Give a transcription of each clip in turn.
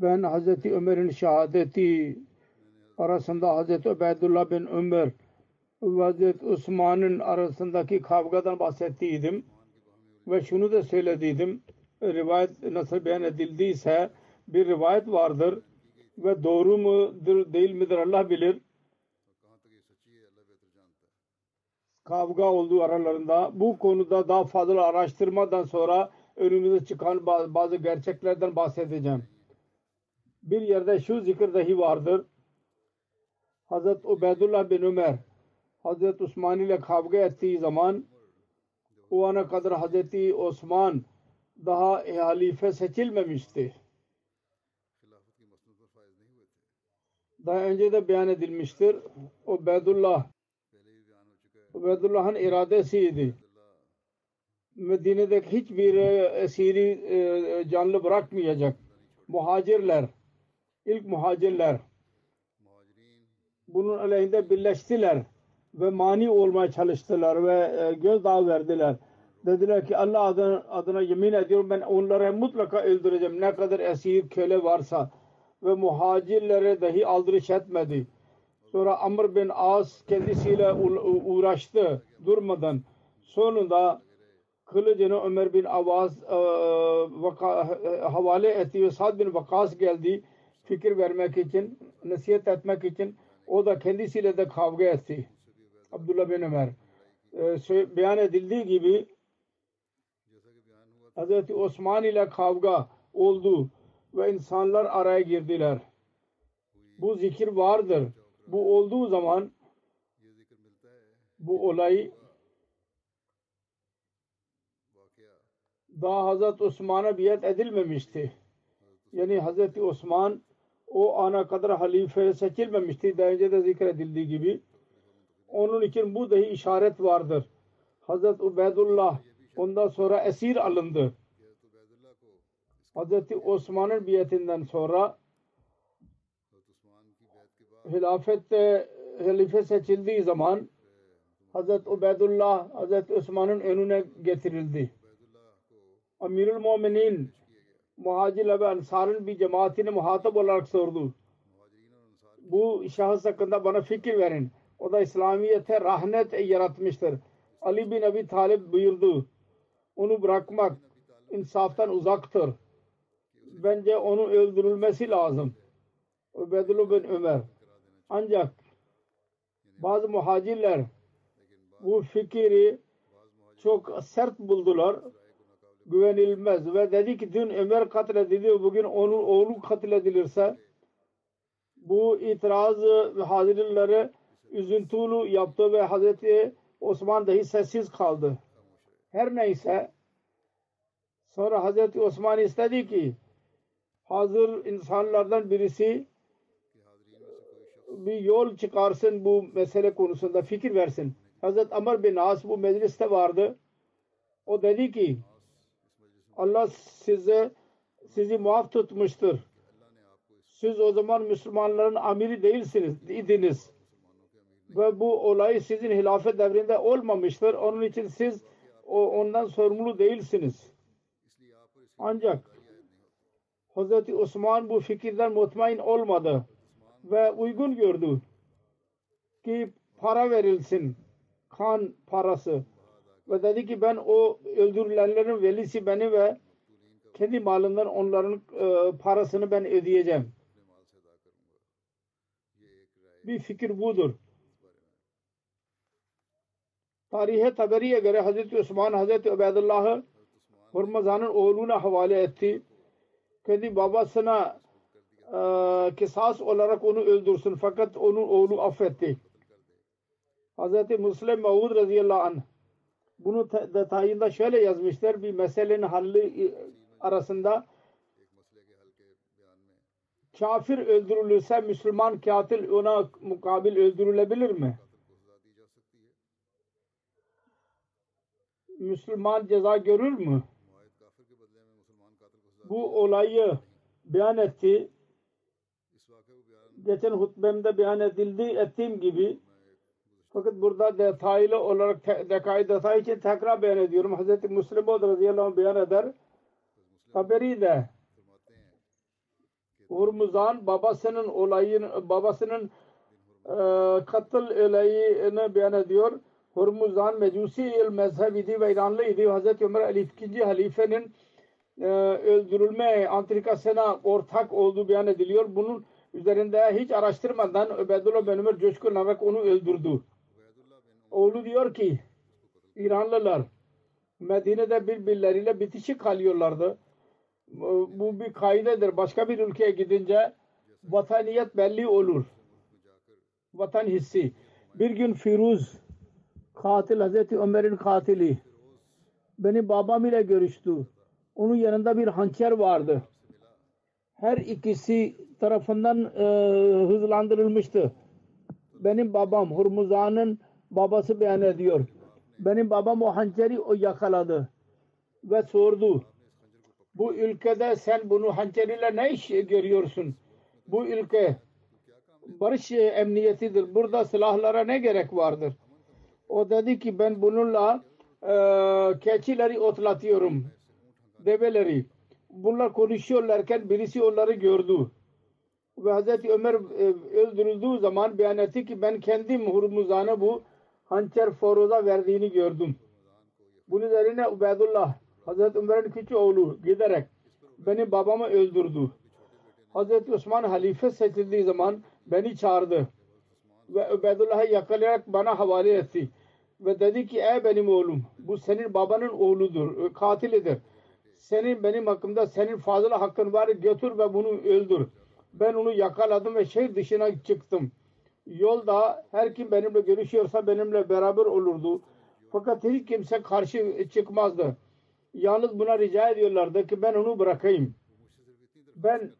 ben Hazreti Ömer'in şehadeti arasında Hazreti Ubeydullah bin Ömer ve Hazreti Osman'ın arasındaki kavgadan bahsettiydim. Ve şunu da söylediydim. Rivayet nasıl beyan edildiyse bir rivayet vardır ve doğru mudur değil midir Allah bilir. Kavga olduğu aralarında bu konuda daha fazla araştırmadan sonra önümüze çıkan bazı gerçeklerden bahsedeceğim. Bir yerde şu zikir dahi vardır. Hazret Ubeydullah bin Ömer Hazret Osman ile kavga ettiği zaman o ana kadar Hazreti Osman daha halife seçilmemişti. Daha önce de beyan edilmiştir. Ubeydullah Ubeydullah'ın iradesiydi. Medine'deki hiçbir esiri canlı bırakmayacak. Muhacirler, ilk muhacirler bunun aleyhinde birleştiler ve mani olmaya çalıştılar ve gözdağı verdiler. Dediler ki Allah adına, adına yemin ediyorum ben onları mutlaka öldüreceğim. Ne kadar esir köle varsa ve muhacirlere dahi aldırış etmedi. Sonra Amr bin As kendisiyle uğraştı durmadan. Sonunda kılıcını Ömer bin Avaz e, vaka, havale etti ve Sad bin Vakas geldi fikir vermek için, nasihat etmek için. O da kendisiyle de kavga etti. Abdullah bin Ömer. E, beyan edildiği gibi Hz. Osman ile kavga oldu ve insanlar araya girdiler. Bu zikir vardır. Bu olduğu zaman bu olay daha Hazreti Osman'a biat edilmemişti. Yani Hazreti Osman o ana kadar halife seçilmemişti. Daha önce de zikredildiği gibi. Onun için bu dahi işaret vardır. Hazreti Ubeydullah ondan sonra esir alındı. Hazreti Osman'ın biatinden sonra hilafette halife seçildiği zaman Hazreti Ubeydullah Hazreti Osman'ın önüne getirildi. Amirul Muminin muhacir ve ansarın bir cemaatine muhatap olarak sordu. Bu şahıs hakkında bana fikir verin. O da İslamiyet'e rahmet yaratmıştır. Ali bin Abi Talib buyurdu. Onu bırakmak insaftan uzaktır. Bence onun öldürülmesi lazım. Ubeydullah bin Ömer. Ancak bazı muhacirler bu fikri çok sert buldular. Güvenilmez ve dedi ki dün Ömer katledildi bugün onun oğlu katledilirse bu itiraz hazirleri üzüntülü yaptı ve Hazreti Osman dahi sessiz kaldı. Her neyse sonra Hazreti Osman istedi ki hazır insanlardan birisi bir yol çıkarsın bu mesele konusunda fikir versin. Hazreti Amr bin As bu mecliste vardı. O dedi ki Allah size sizi muaf tutmuştur. Siz o zaman Müslümanların amiri değilsiniz, idiniz. ve bu olay sizin hilafet devrinde olmamıştır. Onun için siz o, ondan sorumlu değilsiniz. Ancak Hz. Osman bu fikirden mutmain olmadı ve uygun gördü ki para verilsin kan parası ve dedi ki ben o öldürülenlerin velisi beni ve kendi malından onların e, parasını ben ödeyeceğim. Bir fikir budur. Tarihe Taberi'ye göre Hazreti Osman Hazreti Ubeydullah'ı Hurmazan'ın oğluna havale etti. Kendi babasına e, olarak onu öldürsün. Fakat onun oğlu affetti. Hazreti Müslim Mevud radıyallahu anh bunu detayında şöyle yazmışlar. Bir meselenin halli arasında kafir öldürülürse Müslüman katil ona mukabil öldürülebilir mi? Müslüman ceza görür mü? Bu olayı beyan etti. Geçen hutbemde beyan edildi ettiğim gibi fakat burada detaylı olarak detay, detay için tekrar beyan ediyorum. Hz. Müslim radıyallahu anh beyan eder. Haberi de Hurmuzan babasının olayını babasının e, katıl olayını beyan ediyor. Hurmuzan Mecusi il mezhebiydi ve İranlıydı. Hz. Ömer Ali ikinci halifenin e, öldürülme antrikasına ortak olduğu beyan ediliyor. Bunun üzerinde hiç araştırmadan Ubeydullah bin Ömer coşkun olarak onu öldürdü. Oğlu diyor ki İranlılar Medine'de birbirleriyle bitişik kalıyorlardı. Bu bir kaidedir. Başka bir ülkeye gidince vataniyet belli olur. Vatan hissi. Bir gün Firuz katil Hazreti Ömer'in katili benim babam ile görüştü. Onun yanında bir hançer vardı. Her ikisi tarafından e, hızlandırılmıştı. Benim babam Hurmuzan'ın babası beyan ediyor. Benim babam o hançeri o yakaladı ve sordu. Bu ülkede sen bunu hançeriyle ne iş görüyorsun? Bu ülke barış emniyetidir. Burada silahlara ne gerek vardır? O dedi ki ben bununla e, keçileri otlatıyorum. Develeri. Bunlar konuşuyorlarken birisi onları gördü. Ve Hazreti Ömer e, öldürüldüğü zaman beyan etti ki ben kendim Hurmuzan'a bu hançer Foroz'a verdiğini gördüm. Bunun üzerine Ubeydullah Hazreti Ömer'in küçük oğlu giderek benim babamı öldürdü. Hazreti Osman halife seçildiği zaman beni çağırdı ve Ubeydullah'ı yakalayarak bana havale etti ve dedi ki ey benim oğlum bu senin babanın oğludur, katilidir. Senin benim hakkımda senin fazla hakkın var götür ve bunu öldür. Ben onu yakaladım ve şehir dışına çıktım. Yolda her kim benimle görüşüyorsa benimle beraber olurdu. Fakat hiç kimse karşı çıkmazdı. Yalnız buna rica ediyorlardı ki ben onu bırakayım. Ben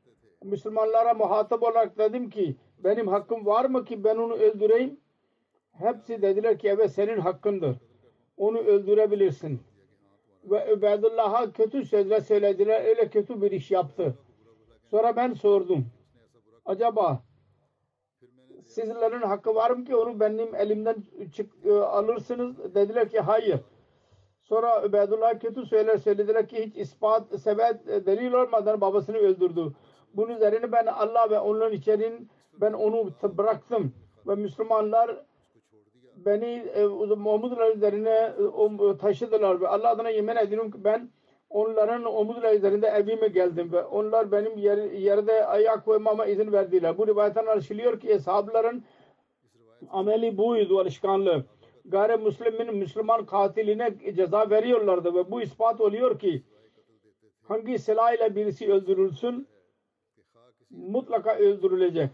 Müslümanlara muhatap olarak dedim ki benim hakkım var mı ki ben onu öldüreyim? Hepsi dediler ki evet senin hakkındır. Onu öldürebilirsin. Ve Ubeydullah'a kötü sözler söylediler. Öyle kötü bir iş yaptı. Sonra ben sordum. Acaba sizlerin hakkı var mı ki onu benim elimden çık, alırsınız? Dediler ki hayır. Sonra Ubeydullah kötü söyler söylediler ki hiç ispat, sebep, delil olmadan babasını öldürdü. Bunun üzerine ben Allah ve onların içerin ben onu bıraktım. Ve Müslümanlar beni e, omuzlar üzerine e, taşıdılar ve Allah adına yemin ediyorum ki ben onların omuzlar üzerinde evime geldim ve onlar benim yer, yerde ayak koymama izin verdiler. Bu rivayetten anlaşılıyor ki eshabların ameli buydu alışkanlığı gayrimüslimin Müslüman katiline ceza veriyorlardı ve bu ispat oluyor ki hangi silah ile birisi öldürülsün mutlaka öldürülecek.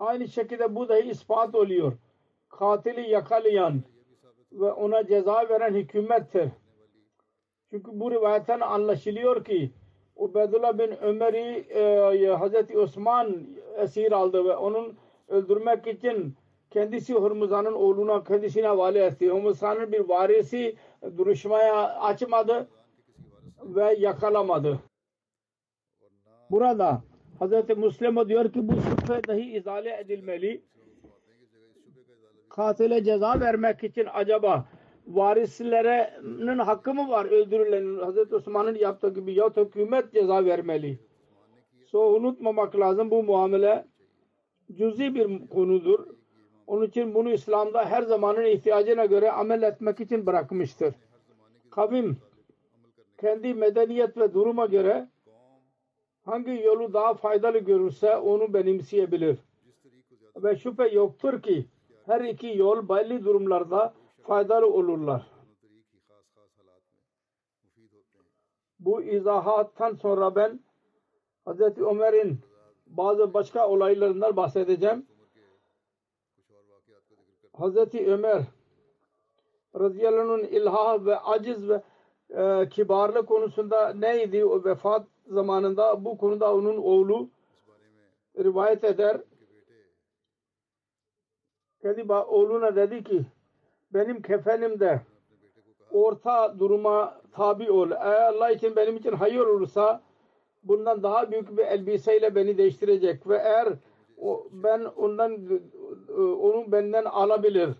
Aynı şekilde bu da ispat oluyor. Katili yakalayan ve ona ceza veren hükümettir. Çünkü bu rivayetten anlaşılıyor ki Ubeydullah bin Ömer'i e, Hazreti Osman esir aldı ve onun öldürmek için kendisi Hurmuzan'ın oğluna kendisine havale etti. Hurmuzan'ın bir varisi duruşmaya açmadı ve yakalamadı. Burada Hazreti Müslim diyor ki bu şüphe dahi izale edilmeli. Katile ceza vermek için acaba varislerinin hakkı mı var öldürülenin Hazreti Osman'ın yaptığı gibi ya hükümet ceza vermeli. So unutmamak lazım bu muamele cüzi bir konudur. Onun için bunu İslam'da her zamanın ihtiyacına göre amel etmek için bırakmıştır. Kavim kendi medeniyet ve duruma göre hangi yolu daha faydalı görürse onu benimseyebilir. Ve şüphe yoktur ki her iki yol belli durumlarda faydalı olurlar. Bu izahattan sonra ben Hz. Ömer'in bazı başka olaylarından bahsedeceğim. Hz. Ömer radıyallahu anh ve aciz ve e, kibarlık konusunda neydi o vefat zamanında bu konuda onun oğlu rivayet eder. Kendi oğluna dedi ki benim kefenimde orta duruma tabi ol. Eğer Allah için benim için hayır olursa bundan daha büyük bir elbiseyle beni değiştirecek ve eğer o, ben ondan onu benden alabilir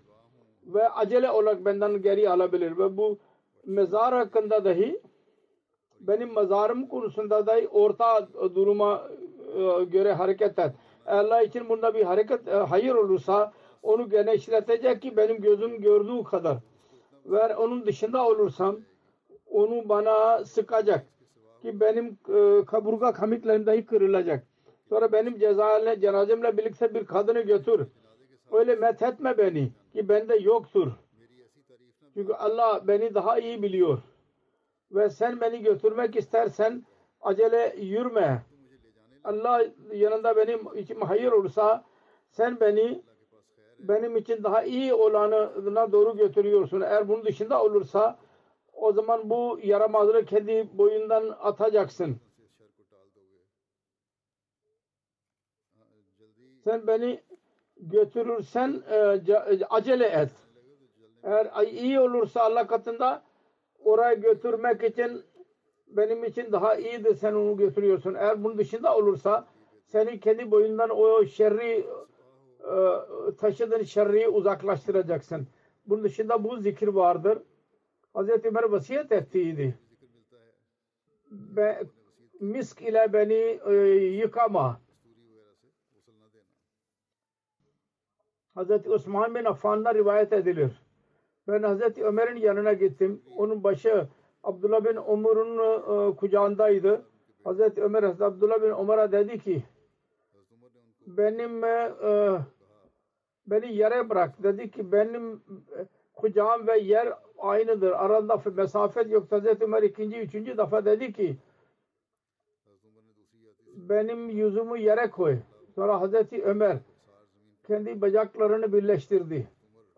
ve acele olarak benden geri alabilir ve bu mezar hakkında dahi benim mezarım konusunda dahi orta duruma e, göre hareket et. Allah için bunda bir hareket e, hayır olursa onu genişletecek ki benim gözüm gördüğü kadar. Ve onun dışında olursam onu bana sıkacak ki benim e, kaburga kemiklerim dahi kırılacak. Sonra benim cezaevine cenazemle birlikte bir kadını götür. Öyle methetme beni ki bende yoktur. Çünkü Allah beni daha iyi biliyor. Ve sen beni götürmek istersen acele yürüme. Allah yanında benim için hayır olursa sen beni benim için daha iyi olanına doğru götürüyorsun. Eğer bunun dışında olursa o zaman bu yaramazlığı kendi boyundan atacaksın. Sen beni götürürsen e, acele et. Eğer iyi olursa Allah katında oraya götürmek için benim için daha iyidir sen onu götürüyorsun. Eğer bunun dışında olursa seni kendi boyundan o şerri e, taşıdığın şerri uzaklaştıracaksın. Bunun dışında bu zikir vardır. Hazreti Ömer vasiyet ettiydi. Be, misk ile beni e, yıkama. Hazreti Osman bin Affan'dan rivayet edilir. Ben Hazreti Ömer'in yanına gittim. Onun başı Abdullah bin Umur'un e, kucağındaydı. Hazreti Ömer Hazreti Abdullah bin Umar'a dedi ki benim e, e, beni yere bırak. Dedi ki benim e, kucağım ve yer aynıdır. Aranda mesafe yok. Hazreti Ömer ikinci, üçüncü defa dedi ki benim yüzümü yere koy. Sonra Hazreti Ömer kendi bacaklarını birleştirdi.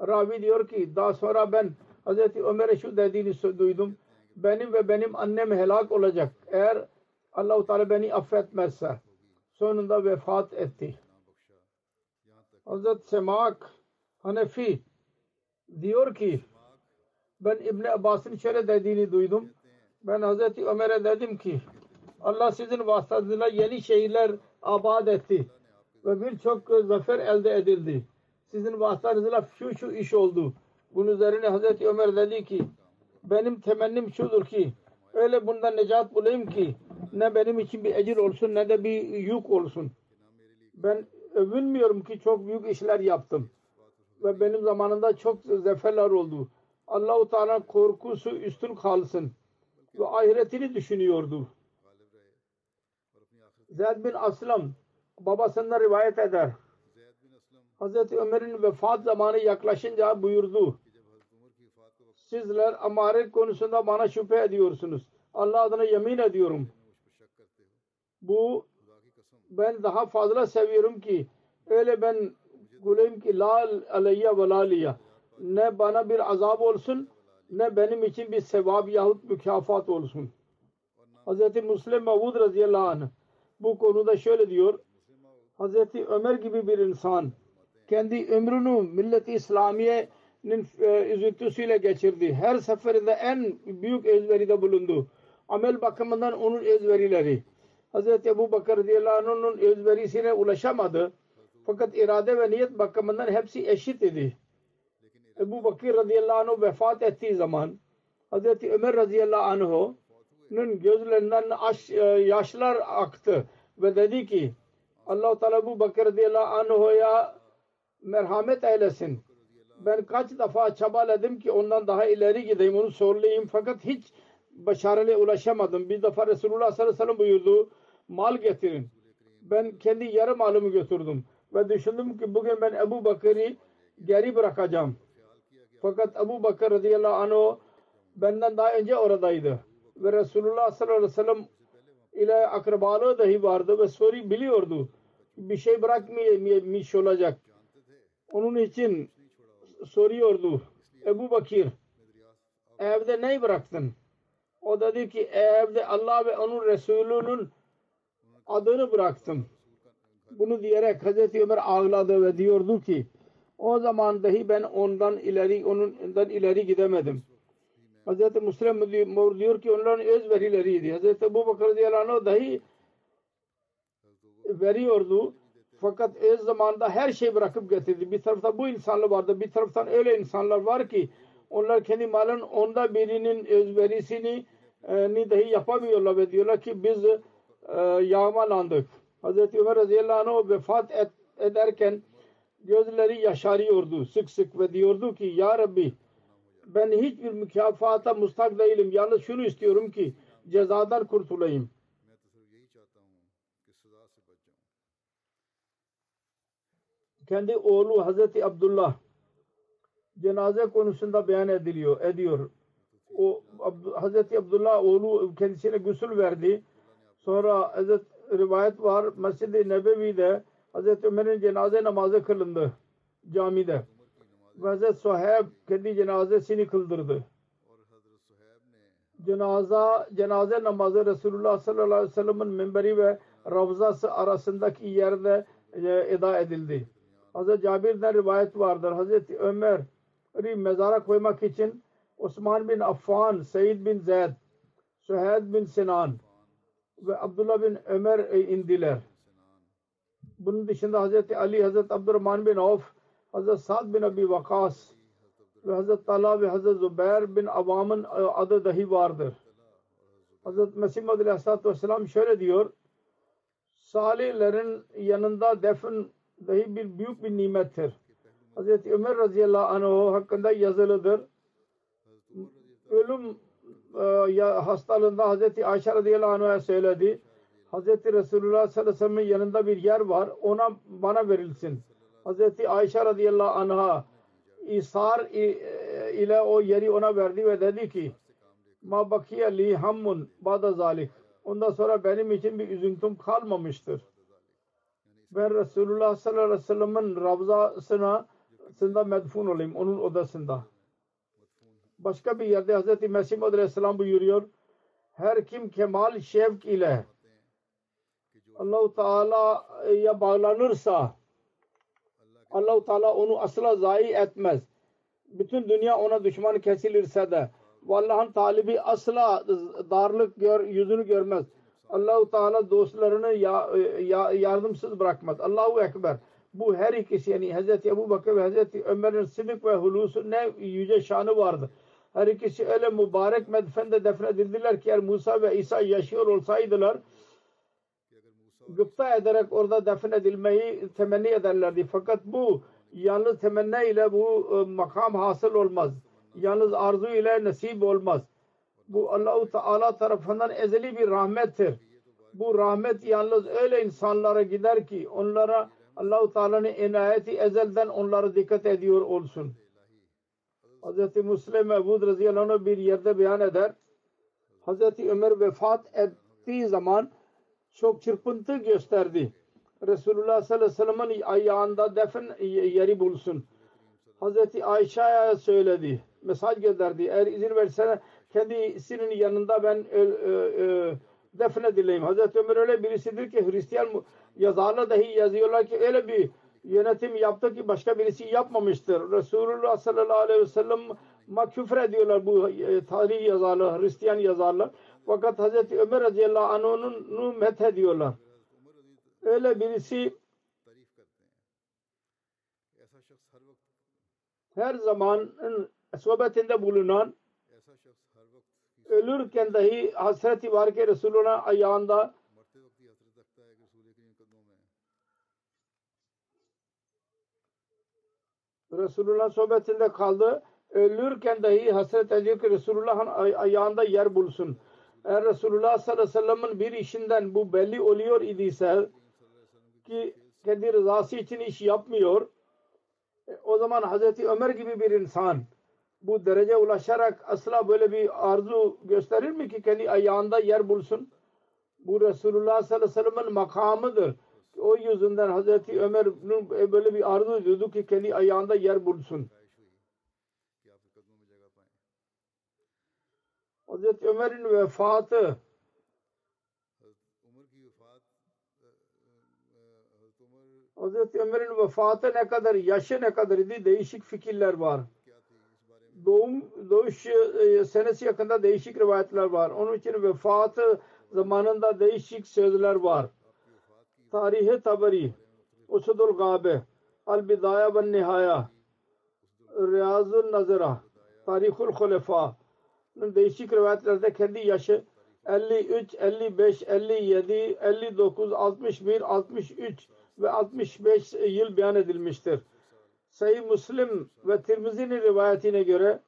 Ravi diyor ki daha sonra ben Hazreti Ömer'e şu dediğini duydum. Benim ve benim annem helak olacak. Eğer Allah-u Teala beni affetmezse sonunda vefat etti. Hazreti Semak Hanefi diyor ki ben İbni Abbas'ın şöyle dediğini duydum. Ben Hazreti Ömer'e dedim ki Allah sizin vasıtanızla yeni şehirler abad etti ve birçok zafer elde edildi. Sizin vasıtanızla şu şu iş oldu. Bunun üzerine Hazreti Ömer dedi ki benim temennim şudur ki öyle bundan necat bulayım ki ne benim için bir ecir olsun ne de bir yük olsun. Ben övünmüyorum ki çok büyük işler yaptım. Ve benim zamanımda çok zaferler oldu. Allah-u Teala korkusu üstün kalsın. Ve ahiretini düşünüyordu. Zeyd bin Aslam babasından rivayet eder. Hazreti Ömer'in vefat zamanı yaklaşınca buyurdu. Sizler amaret konusunda bana şüphe ediyorsunuz. Allah adına yemin ediyorum. Bu ben daha fazla seviyorum ki öyle ben kuleyim ki la aleyye ve la liya ne bana bir azap olsun ne benim için bir sevap yahut mükafat olsun. Hz. Müslim Mevud radıyallahu anh bu konuda şöyle diyor Hazreti Ömer gibi bir insan kendi ömrünü millet-i İslamiye'nin e, üzüntüsüyle geçirdi. Her seferinde en büyük ezberide bulundu. Amel bakımından onun ezberileri. Hazreti Ebu Bakır radıyallahu özverisine ulaşamadı. Fakat irade ve niyet bakımından hepsi eşit idi. Ebu Bakır radıyallahu vefat ettiği zaman Hazreti Ömer radıyallahu anh'ın gözlerinden e, yaşlar aktı ve dedi ki Allah-u Teala Ebu Bakır radıyallahu anh'a merhamet eylesin. Ben kaç defa çabaladım ki ondan daha ileri gideyim onu sorulayım fakat hiç başarıya ulaşamadım. Bir defa Resulullah sallallahu aleyhi ve sellem buyurdu mal getirin. Ben kendi yarım malımı götürdüm ve düşündüm ki bugün ben Ebu Bakır'ı geri bırakacağım. Fakat Ebu Bakır radıyallahu anh benden daha önce oradaydı. Ve Resulullah sallallahu aleyhi ve sellem ile akrabalığı dahi vardı ve soru biliyordu. Bir şey bırakmaymış olacak. Onun için soruyordu. Ebu Bakir evde neyi bıraktın? O dedi ki evde Allah ve onun Resulü'nün adını bıraktım. Bunu diyerek Hazreti Ömer ağladı ve diyordu ki o zaman dahi ben ondan ileri ondan ileri gidemedim. Hazreti Müslim diyor ki onların öz verileriydi. Hazreti Ebu Bakır radıyallahu dahi veriyordu. Fakat öz zamanda her şeyi bırakıp getirdi. Bir tarafta bu insanlar vardı. Bir taraftan öyle insanlar var ki onlar kendi malın onda birinin özverisini e, dahi yapamıyorlar ve diyorlar ki biz e, yağmalandık. Hazreti Ömer radıyallahu anh vefat et, ederken gözleri yaşarıyordu sık sık ve diyordu ki Ya Rabbi ben hiçbir mükafata mustak değilim. Yalnız şunu istiyorum ki cezadan kurtulayım. Kendi oğlu Hazreti Abdullah cenaze konusunda beyan ediliyor, ediyor. O Hazreti Abdullah oğlu kendisine gusül verdi. Sonra Hazret rivayet var Mescid-i Nebevi'de Hazreti Ömer'in cenaze namazı kılındı camide. Ve Hazreti Suheyb kendi cenazesini kıldırdı. Cenaza, cenaze namazı Resulullah sallallahu aleyhi ve sellem'in minberi ve ravzası arasındaki yerde e, eda edildi. Hazreti Cabir'den rivayet vardır. Hazreti Ömer'i mezara koymak için Osman bin Affan, Seyyid bin Zeyd, Süheyd bin Sinan ve Abdullah bin Ömer indiler. Bunun dışında Hazreti Ali, Hazreti Abdurrahman bin Avf, Hazreti Sa'd bin Abi Vakas ve Hazreti Talha ve Hazreti Zübeyir bin Avam'ın adı dahi vardır. Hazreti Mesih Muhammed Aleyhisselatü Vesselam şöyle diyor. Salihlerin yanında defin dahi bir büyük bir nimettir. Hazreti Ömer radıyallahu anh hakkında yazılıdır. Ölüm e, hastalığında Hazreti Ayşe radıyallahu anh'a söyledi. Hazreti Resulullah sallallahu aleyhi ve sellem'in yanında bir yer var. Ona bana verilsin. Hazreti Ayşe radıyallahu anh'a İsar ile o yeri ona verdi ve dedi ki ma bakiye li hammun bada zalik. Ondan sonra benim için bir üzüntüm kalmamıştır. Ben Resulullah sallallahu aleyhi ve sellem'in ravzasına sında medfun olayım. Onun odasında. Başka bir yerde Hazreti Mesih Aleyhisselam buyuruyor. Her kim kemal şevk ile Allahu Teala'ya bağlanırsa Allahu Teala onu asla zayi etmez. Bütün dünya ona düşman kesilirse de Allah'ın talibi asla darlık gör, yüzünü görmez. Allahu Teala dostlarını ya, ya, yardımsız bırakmaz. Allahu Ekber. Bu her ikisi yani Hz. Ebu Bakır ve Hz. Ömer'in sıdık ve hulusu ne yüce şanı vardı. Her ikisi öyle mübarek medfende defnedildiler ki eğer Musa ve İsa yaşıyor olsaydılar gıpta ederek orada defnedilmeyi temenni ederlerdi. Fakat bu yalnız temenni ile bu e, makam hasıl olmaz. Yalnız arzu ile nasip olmaz. Bu Allahu Teala tarafından ezeli bir rahmettir. Bu rahmet yalnız öyle insanlara gider ki onlara Allahu Teala'nın inayeti ezelden onlara dikkat ediyor olsun. Hz. Müslim Ebu radıyallahu anh bir yerde beyan eder. Hz. Ömer vefat ettiği zaman çok çırpıntı gösterdi. Resulullah sallallahu aleyhi ve sellem'in ayağında defin yeri bulsun. Hazreti Ayşe'ye söyledi. Mesaj gönderdi. Eğer izin versene kendisinin yanında ben e, e, defnedileyim. Hazreti Ömer öyle birisidir ki Hristiyan yazarlar dahi yazıyorlar ki öyle bir yönetim yaptı ki başka birisi yapmamıştır. Resulullah sallallahu aleyhi ve sellem'e küfür ediyorlar bu e, tarih yazarlar, Hristiyan yazarlar. Fakat Hazreti Ömer radıyallahu anh'unu met ediyorlar. Öyle birisi her zaman sohbetinde bulunan ölürken dahi Hazreti Varke Resulullah'ın ayağında Resulullah sohbetinde kaldı. Ölürken dahi hasret ediyor ki Resulullah'ın ay- ayağında yer bulsun. Eğer Resulullah sallallahu aleyhi ve sellem'in bir işinden bu belli oluyor idiyse ki kendi rızası için iş yapmıyor. e, O zaman Hazreti Ömer gibi bir insan bu derece ulaşarak asla böyle bir arzu gösterir mi ki kendi ayağında yer bulsun? Bu Resulullah sallallahu aleyhi ve sellem'in makamıdır o yüzünden Hazreti Ömer'in böyle bir arzu ediyordu ki kendi ayağında yer bulsun. Hazreti Ömer'in vefatı Hazreti Ömer'in vefatı ne kadar, yaşı ne kadar idi değişik fikirler var. Doğum, doğuş e, senesi yakında değişik rivayetler var. Onun için vefatı zamanında değişik sözler var. Tarihi Tabari, Usudul Gabe, Al Bidaya ve Nihaya, Riyazun Nazara, Tarihul Hulefa, değişik rivayetlerde kendi yaşı 53, 55, 57, 59, 61, 63 ve 65 yıl beyan edilmiştir. Sayı Müslim ve Tirmizi'nin rivayetine göre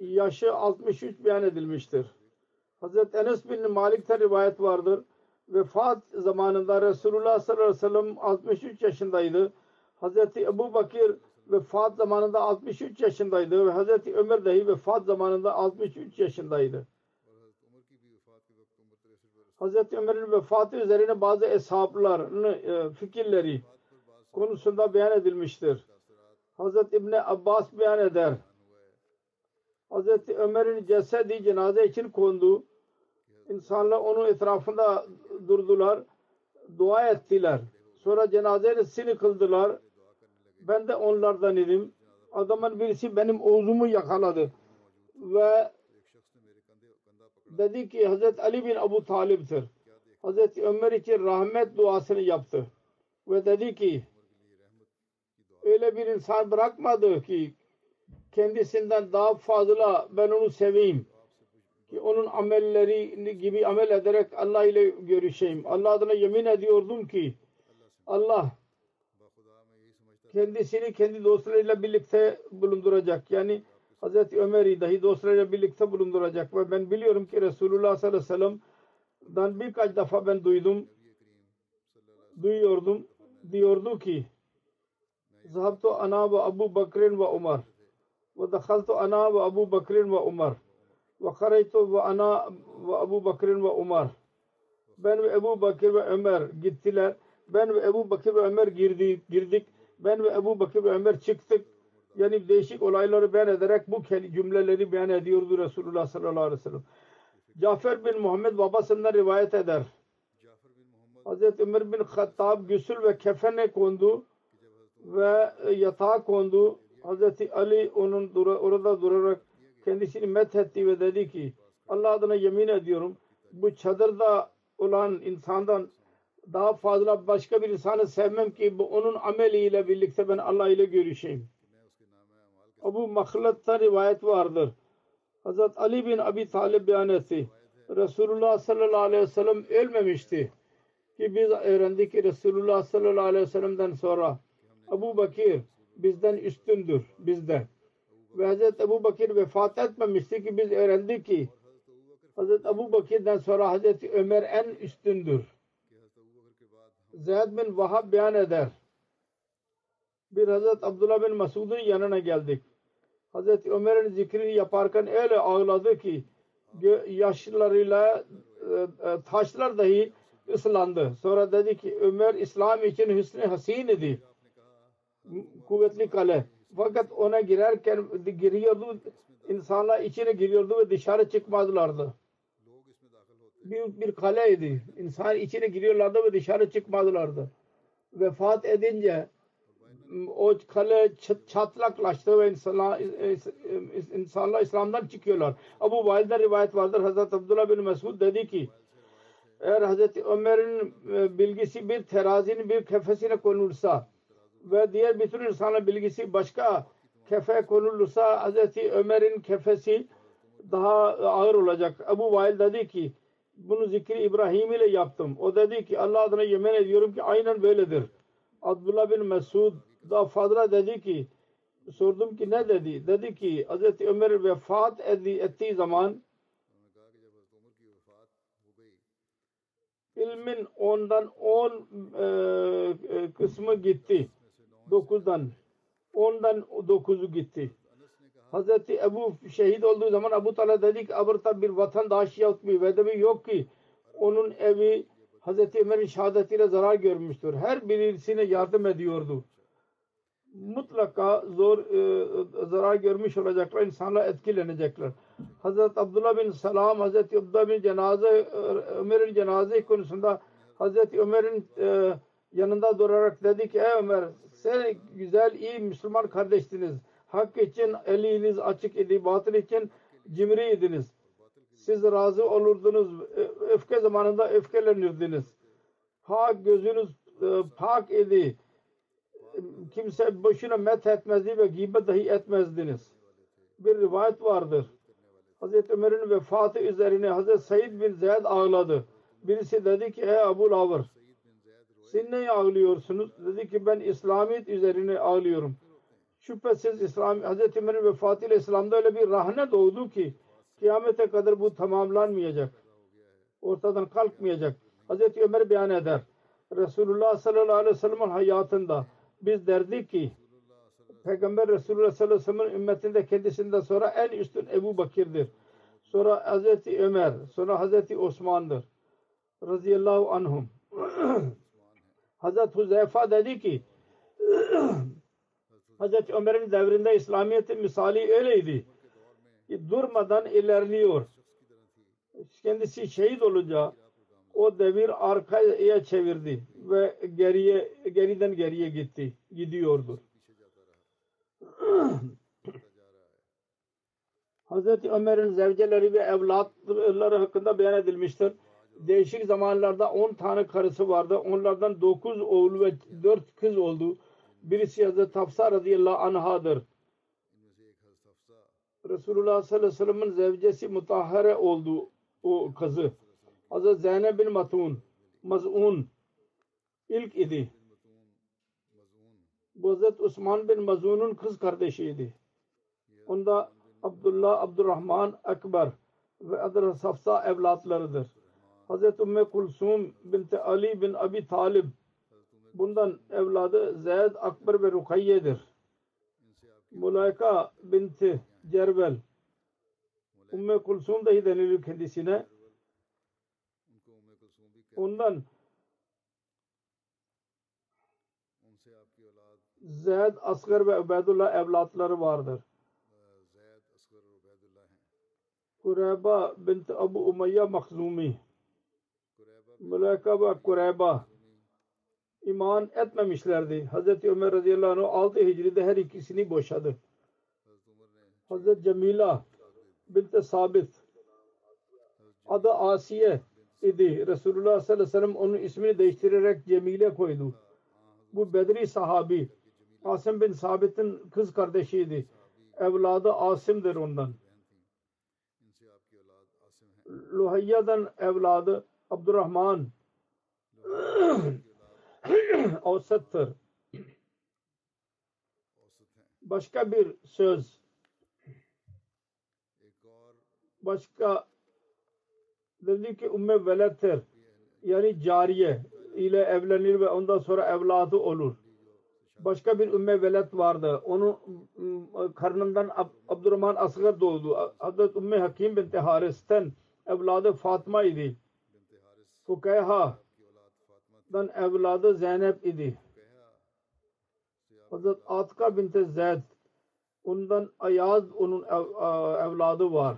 yaşı 63 beyan edilmiştir. Hazreti Enes bin Malik'ten rivayet vardır vefat zamanında Resulullah sallallahu aleyhi ve sellem 63 yaşındaydı. Hazreti Ebu Bakir vefat zamanında 63 yaşındaydı ve Hazreti Ömer dahi vefat zamanında 63 yaşındaydı. Hazreti Ömer'in vefatı üzerine bazı eshabların e, fikirleri konusunda beyan edilmiştir. Hazreti İbni Abbas beyan eder. Hazreti Ömer'in cesedi cenaze için kondu İnsanlar onun etrafında durdular. Dua ettiler. Sonra cenazesini kıldılar. Ben de onlardan idim. Adamın birisi benim oğlumu yakaladı. Ve dedi ki Hazreti Ali bin Abu Talib'tir. Hazreti Ömer için rahmet duasını yaptı. Ve dedi ki öyle bir insan bırakmadı ki kendisinden daha fazla ben onu seveyim ki onun amelleri gibi amel ederek Allah ile görüşeyim. Allah adına yemin ediyordum ki Allah kendisini kendi dostlarıyla birlikte bulunduracak. Yani Hz. Ömer'i dahi dostlarıyla birlikte bulunduracak. Ve ben biliyorum ki Resulullah sallallahu aleyhi ve sellem'den birkaç defa ben duydum. Duyuyordum. Diyordu ki Zahabtu ana ve Abu Bakrin ve Umar ve dakhaltu ana ve Abu Bakrin ve Umar ve karaytu ve ana ve Abu Bakr ve Umar. Ben ve Ebu Bakir ve Ömer gittiler. Ben ve Ebu Bakir ve Ömer girdi, girdik. Ben ve Ebu Bakir ve Ömer çıktık. Yani değişik olayları beyan ederek bu cümleleri beyan ediyordu Resulullah sallallahu aleyhi ve sellem. Cafer bin Muhammed babasından rivayet eder. Hazreti Ömer bin Hattab güsül ve kefene kondu ve yatağa kondu. Hazreti Ali onun dura, orada durarak kendisini methetti ve dedi ki Allah adına yemin ediyorum bu çadırda olan insandan daha fazla başka bir insanı sevmem ki bu onun ameliyle birlikte ben Allah ile görüşeyim. Abu Makhlat'ta rivayet vardır. Hazret Ali bin Abi Talib beyan etti. Resulullah sallallahu aleyhi ve sellem ölmemişti. Ki biz öğrendik ki Resulullah sallallahu aleyhi ve sellem'den sonra Abu Bakir bizden üstündür. Bizden ve Hazreti Ebu Bakir vefat etmemişti ki biz öğrendik ki Hazreti Ebu Bakir'den sonra Hazreti Ömer en üstündür. Zeyd bin Vahab beyan eder. Bir Hazreti Abdullah bin Masud'un yanına geldik. Hazreti Ömer'in zikrini yaparken öyle ağladı ki yaşlarıyla e, e, taşlar dahi ıslandı. Sonra dedi ki Ömer İslam için hüsnü hasin idi. Kuvvetli kale. Fakat ona girerken giriyordu, insanlar içine giriyordu ve dışarı çıkmazlardı. Büyük bir kaleydi. İnsan içine giriyorlardı ve dışarı çıkmazlardı. Vefat edince o kale çatlaklaştı ve insanlar, insanlar İslam'dan çıkıyorlar. Abu Vail'de rivayet vardır. Hazreti Abdullah bin Mesud dedi ki eğer Hazreti Ömer'in e, bilgisi bir terazinin bir kefesine konulsa ve diğer bütün insanların bilgisi başka kefe konulursa Hazreti Ömer'in kefesi daha ağır olacak. Abu Vail dedi ki bunu zikri İbrahim ile yaptım. O dedi ki Allah adına yemin ediyorum ki aynen böyledir. Abdullah bin Mesud da fazla dedi ki sordum ki ne dedi? Dedi ki Hazreti Ömer vefat etti, ettiği zaman ilmin ondan on e, e, kısmı gitti. Dokuzdan. Ondan dokuzu gitti. Hazreti Ebu şehit olduğu zaman Abu Talha dedi ki Abrta bir vatandaş yok bir vedevi yok ki onun evi Hazreti Ömer'in şehadetiyle zarar görmüştür. Her birisine yardım ediyordu. Mutlaka zor e, zarar görmüş olacaklar. insanlar etkilenecekler. Hazreti Abdullah bin Salam, Hazreti Abdullah bin cenaze, e, Ömer'in cenaze konusunda Hazreti Ömer'in e, yanında durarak dedi ki ey Ömer sen güzel iyi Müslüman kardeştiniz. Hak için eliniz açık idi, batıl için cimriydiniz. Siz razı olurdunuz. Ö- Öfke zamanında öfkelenirdiniz. Hak gözünüz e, pak idi. Kimse boşuna met etmezdi ve gıybet dahi etmezdiniz. Bir rivayet vardır. Hazreti Ömer'in vefatı üzerine Hazreti Said bin Zeyd ağladı. Birisi dedi ki ey Abu Lavr siz ne ağlıyorsunuz? Dedi ki ben İslamiyet üzerine ağlıyorum. Şüphesiz İslam, Hazreti Ömer'in vefatıyla İslam'da öyle bir rahne doğdu ki kıyamete kadar bu tamamlanmayacak. Ortadan kalkmayacak. Hazreti Ömer beyan eder. Resulullah sallallahu aleyhi ve sellem'in hayatında biz derdik ki Peygamber Resulullah sallallahu aleyhi ve sellem'in ümmetinde kendisinden sonra en üstün Ebu Bakir'dir. Sonra Hazreti Ömer, sonra Hazreti Osman'dır. Radıyallahu anhum. Hazreti Huzeyfa dedi ki Hazreti Ömer'in devrinde İslamiyet'in misali öyleydi ki durmadan ilerliyor. Kendisi şehit olunca o devir arkaya çevirdi ve geriye geriden geriye gitti. Gidiyordu. Hazreti Ömer'in zevceleri ve evlatları hakkında beyan edilmiştir. Değişik zamanlarda 10 tane karısı vardı. Onlardan 9 oğul ve 4 kız oldu. Birisi Hazreti Hafsa radıyallahu anhadır. Resulullah sallallahu aleyhi ve sellem'in zevcesi mutahhare oldu o kızı. Hazreti Zeynep bin Matun, Maz'un ilk idi. Bu Hazreti Osman bin Mazun'un kız kardeşiydi. Onda Abdullah, Abdurrahman, Ekber ve Hazreti Hafsa evlatlarıdır. Hazreti Ümmü Kulsum binti Ali bin Abi Talib bundan evladı Zeyd, Akber ve Rukayye'dir. Mulayka binti Cervel Ümmü Kulsum dahi denilir kendisine. Ondan Zeyd, Asgar ve Ubeydullah evlatları vardır. Kureyba bint Abu Umayya Makhzumi Mülaka ve Kureyba iman etmemişlerdi. Hazreti Ömer radıyallahu anh 6 Hicri'de her ikisini boşadı. Hazreti Cemila bint Sabit adı Asiye idi. Resulullah sallallahu aleyhi ve sellem onun ismini değiştirerek Cemile koydu. Bu Bedri sahabi Asim bin Sabit'in kız kardeşiydi. Evladı Asim'dir ondan. Luhayya'dan evladı Abdurrahman Avsattır. Başka bir söz başka dedi ki Ümmü Veled'tir. Yani cariye ile evlenir ve ondan sonra evladı olur. Başka bir Ümmü Veled vardı. Onun ıı, karnından Ab Abdurrahman Asgar doğdu. Hazreti Ümmü Hakim binti Haris'ten evladı Fatma idi. Fukayha'dan evladı Zeynep idi. Hazret Atka binti Zeyd ondan Ayaz onun ev, evladı var.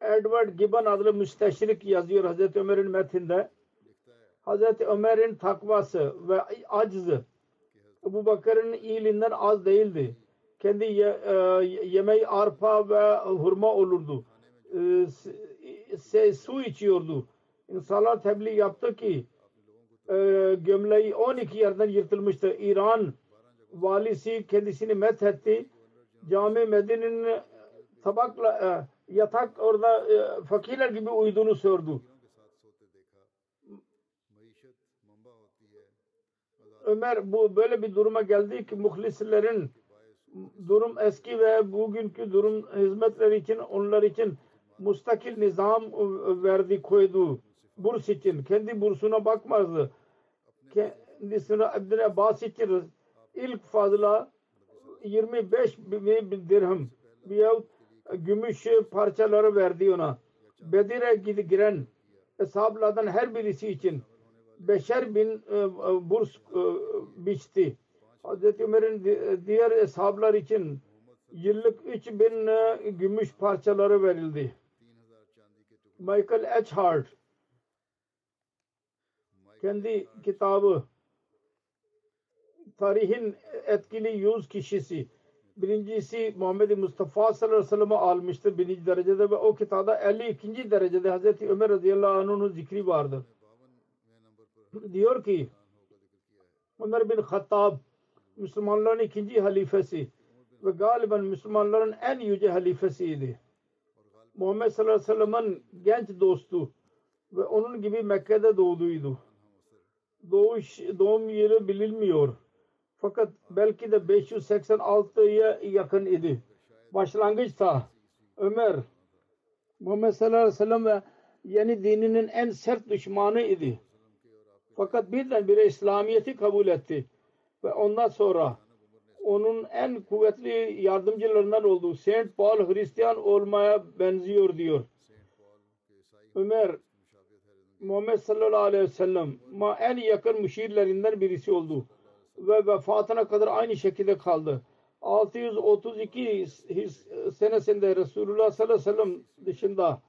Edward Gibbon adlı müsteşrik yazıyor Hazreti Ömer'in metinde. Hazreti Ömer'in takvası ve aczı Ebu Bakır'ın iyiliğinden az değildi. Kendi ye, e, yemeği arpa ve hurma olurdu. E, se, su içiyordu. İnsanlar tebliğ yaptı ki e, gömleği 12 yerden yırtılmıştı. İran valisi kendisini methetti. Cami Medine'nin tabakla e, yatak orada e, fakirler gibi uyuduğunu sordu. Ömer bu böyle bir duruma geldi ki muhlislerin durum eski ve bugünkü durum hizmetleri için onlar için mustakil nizam verdi koydu. Burs için. Kendi bursuna bakmazdı. Kendisine Abdül Abbas için ilk fazla 25 bin dirham veyahut gümüş parçaları verdi ona. Bedir'e giren hesaplardan her birisi için beşer bin e, e, burs e, biçti. Hazreti Ömer'in diğer hesaplar için yıllık 3000 gümüş parçaları verildi. Michael H. kendi kitabı tarihin etkili yüz kişisi birincisi Muhammed Mustafa sallallahu aleyhi ve sellem'e almıştır birinci derecede ve o kitapta 52. derecede Hazreti Ömer radıyallahu anh'ın zikri vardır diyor ki Ömer bin Hattab Müslümanların ikinci halifesi ve galiben Müslümanların en yüce halifesiydi. Muhammed sallallahu aleyhi ve sellem'in genç dostu ve onun gibi Mekke'de doğduydu. Doğuş, doğum yeri bilinmiyor. Fakat belki de 586'ya yakın idi. Başlangıçta Ömer Muhammed sallallahu aleyhi ve sellem ve yeni dininin en sert düşmanı idi. Fakat birdenbire İslamiyet'i kabul etti. Ve ondan sonra onun en kuvvetli yardımcılarından oldu. Saint Paul Hristiyan olmaya benziyor diyor. Ömer Muhammed sallallahu aleyhi ve sellem ma en yakın müşirlerinden birisi oldu. Ve vefatına kadar aynı şekilde kaldı. 632 senesinde Resulullah sallallahu aleyhi ve sellem dışında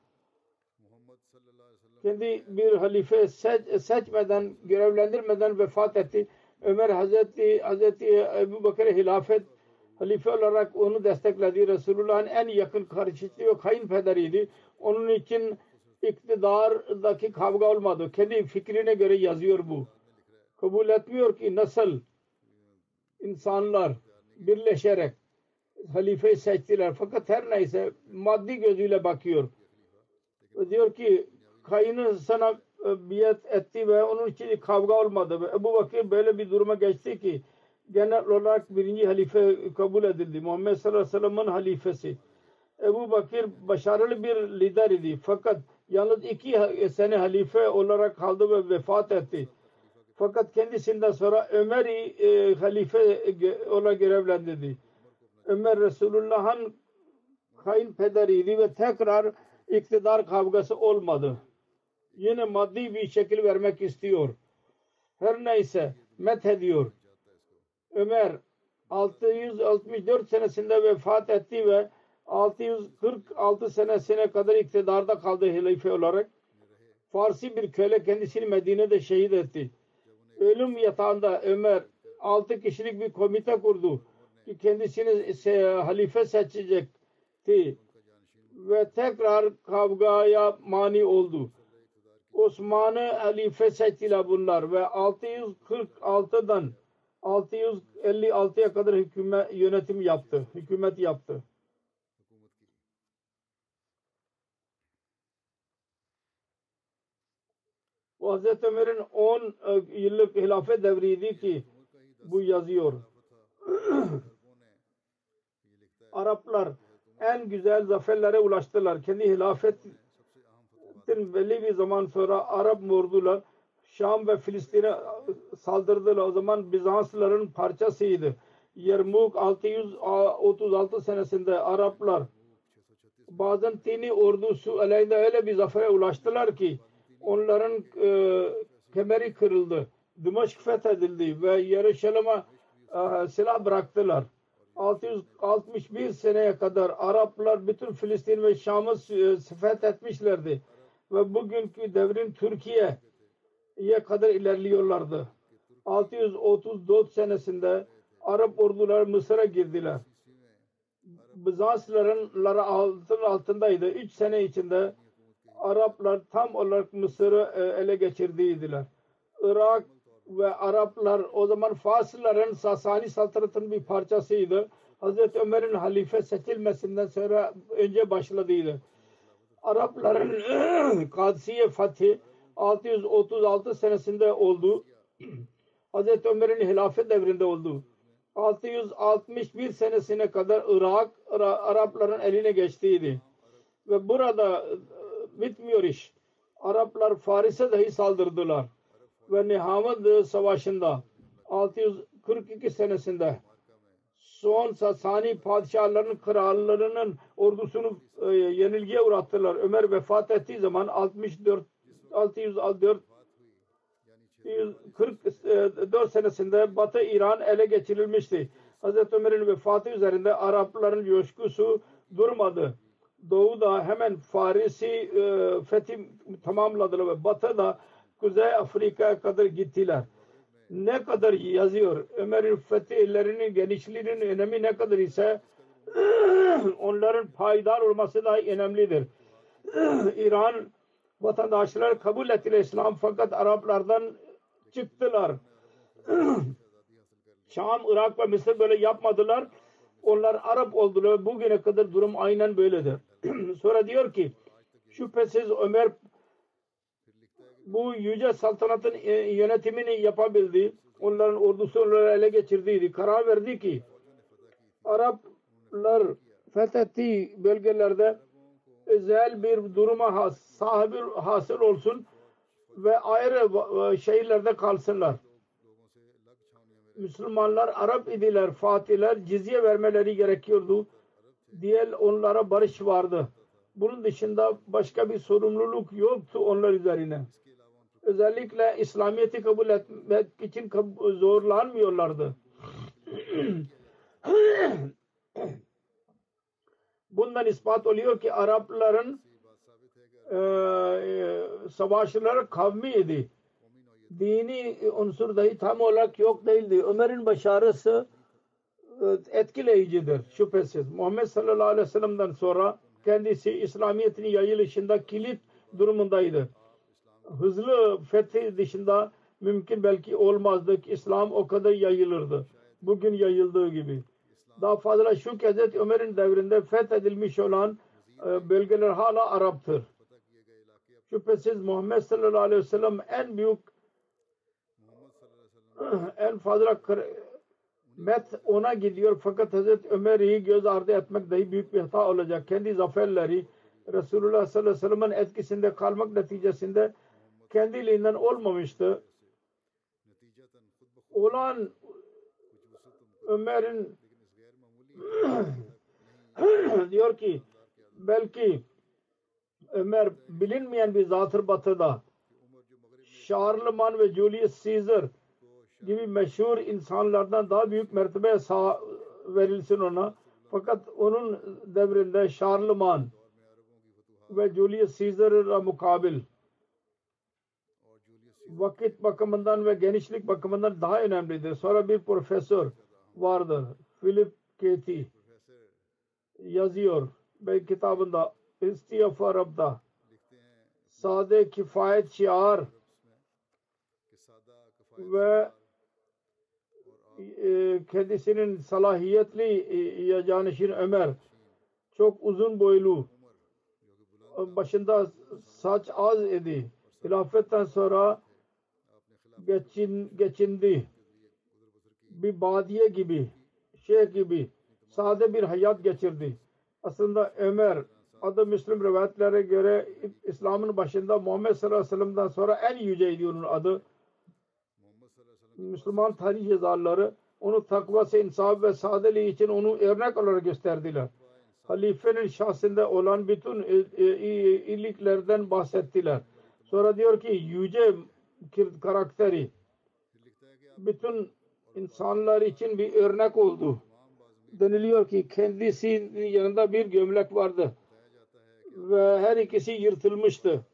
kendi bir halife seç, seçmeden, görevlendirmeden vefat etti. Ömer Hazreti, Hazreti Ebu Bakır'e hilafet halife olarak onu destekledi. Resulullah'ın en yakın kardeşi ve kayınpederiydi. Onun için iktidardaki kavga olmadı. Kendi fikrine göre yazıyor bu. Kabul etmiyor ki nasıl insanlar birleşerek halifeyi seçtiler. Fakat her neyse maddi gözüyle bakıyor. Diyor ki kayını sana biat etti ve onun için kavga olmadı. Ve Ebu Bakır böyle bir duruma geçti ki genel olarak birinci halife kabul edildi. Muhammed sallallahu aleyhi ve sellem'in halifesi. Ebu Bakır başarılı bir lider idi. Fakat yalnız iki sene halife olarak kaldı ve vefat etti. Fakat kendisinden sonra Ömer'i e, halife olarak görevlendirdi. Ömer Resulullah'ın kayınpederiydi ve tekrar iktidar kavgası olmadı yine maddi bir şekil vermek istiyor. Her neyse met ediyor. Ömer 664 senesinde vefat etti ve 646 senesine kadar iktidarda kaldı halife olarak. Farsi bir köle kendisini Medine'de şehit etti. Ölüm yatağında Ömer 6 kişilik bir komite kurdu ki kendisini halife seçecekti ve tekrar kavgaya mani oldu. Osmanlı halife seçtiler bunlar ve 646'dan 656'ya kadar hükümet yönetim yaptı. Hükümet yaptı. Bu Hazreti Ömer'in 10 e, yıllık hilafet devriydi ki bu yazıyor. Araplar en güzel zaferlere ulaştılar. Kendi hilafet Filistin belli bir zaman sonra Arap ordular Şam ve Filistin'e saldırdılar. O zaman Bizanslıların parçasıydı. Yermuk 636 senesinde Araplar bazen Tini ordusu aleyhinde öyle bir zafere ulaştılar ki onların e, kemeri kırıldı. Dimaşk fethedildi ve Yeruşalim'e e, silah bıraktılar. 661 seneye kadar Araplar bütün Filistin ve Şam'ı e, fethetmişlerdi ve bugünkü devrin Türkiye kadar ilerliyorlardı. 634 senesinde Arap orduları Mısır'a girdiler. Bizansların altın altındaydı. 3 sene içinde Araplar tam olarak Mısır'ı e, ele geçirdiydiler. Irak ve Araplar o zaman Faslıların Sasani saltanatının bir parçasıydı. Hazreti Ömer'in halife seçilmesinden sonra önce başladıydı. Arapların Kadsiye Fethi 636 senesinde oldu. Hazreti Ömer'in hilafet devrinde oldu. 661 senesine kadar Irak Arapların eline geçtiydi. Ve burada e, bitmiyor iş. Araplar Faris'e dahi saldırdılar. Ve Nihavand Savaşı'nda 642 senesinde son Sasani padişahlarının krallarının ordusunu e, yenilgiye uğrattılar. Ömer vefat ettiği zaman 64 604 144 senesinde Batı İran ele geçirilmişti. Hazreti Ömer'in vefatı üzerinde Arapların coşkusu durmadı. Doğu'da hemen Farisi e, fethi tamamladılar ve Batı'da Kuzey Afrika'ya kadar gittiler. Ne kadar yazıyor Ömer'in fetihlerinin genişliğinin önemi ne kadar ise onların payidar olması da önemlidir. İran vatandaşlar kabul ettiler İslam fakat Araplardan çıktılar. Şam, Irak ve Mısır böyle yapmadılar. Onlar Arap oldular. Bugüne kadar durum aynen böyledir. Sonra diyor ki şüphesiz Ömer bu yüce saltanatın e, yönetimini yapabildi. Onların ordusu onları ele geçirdiydi. Karar verdi ki Araplar fethettiği bölgelerde özel bir duruma sahibi hasıl olsun ve ayrı şehirlerde kalsınlar. Müslümanlar Arap idiler, Fatihler cizye vermeleri gerekiyordu. Diğer onlara barış vardı. Bunun dışında başka bir sorumluluk yoktu onlar üzerine. Özellikle İslamiyet'i kabul etmek için zorlanmıyorlardı. Bundan ispat oluyor ki Arapların e, e, savaşçıları kavmiydi. Dini unsur dahi tam olarak yok değildi. Ömer'in başarısı e, etkileyicidir şüphesiz. Muhammed sallallahu aleyhi ve sellem'den sonra kendisi İslamiyet'in yayılışında kilit durumundaydı. Hızlı fethi dışında mümkün belki olmazdı ki İslam o kadar yayılırdı. Bugün yayıldığı gibi. Daha fazla şu ki Hazreti Ömer'in devrinde fethedilmiş olan e, bölgeler hala Arap'tır. Şüphesiz Muhammed sallallahu aleyhi ve sellem en büyük en fazla met ona gidiyor fakat Hazreti Ömer'i göz ardı etmek dahi büyük bir hata olacak. Kendi zaferleri Resulullah sallallahu aleyhi ve sellem'in etkisinde kalmak neticesinde kendiliğinden olmamıştı. Olan Ömer'in diyor ki belki Ömer bilinmeyen bir zatır batıda Charlemagne ve Julius Caesar gibi meşhur insanlardan daha büyük mertebe sağ verilsin ona. Fakat onun devrinde Charlemagne ve Julius Caesar'a mukabil vakit bakımından ve genişlik bakımından daha önemlidir. Sonra bir profesör vardır. Philip Katie yazıyor ve kitabında İstiyaf Arab'da sade kifayet şiar ve e, kendisinin salahiyetli e, yacanişin Ömer çok uzun boylu başında saç az idi. Hilafetten sonra geçin, geçindi. Bir badiye gibi, şey gibi sade bir hayat geçirdi. Aslında Ömer adı Müslüm rivayetlere göre İslam'ın başında Muhammed sallallahu aleyhi ve sellem'den sonra en yüceydi onun adı. Müslüman tarih yazarları onu takvası, insaf ve sadeliği için onu örnek olarak gösterdiler. Halifenin şahsında olan bütün iyiliklerden bahsettiler. Sonra diyor ki yüce karakteri bütün insanlar için bir örnek oldu. Deniliyor ki kendisinin yanında bir gömlek vardı ve her ikisi yırtılmıştı.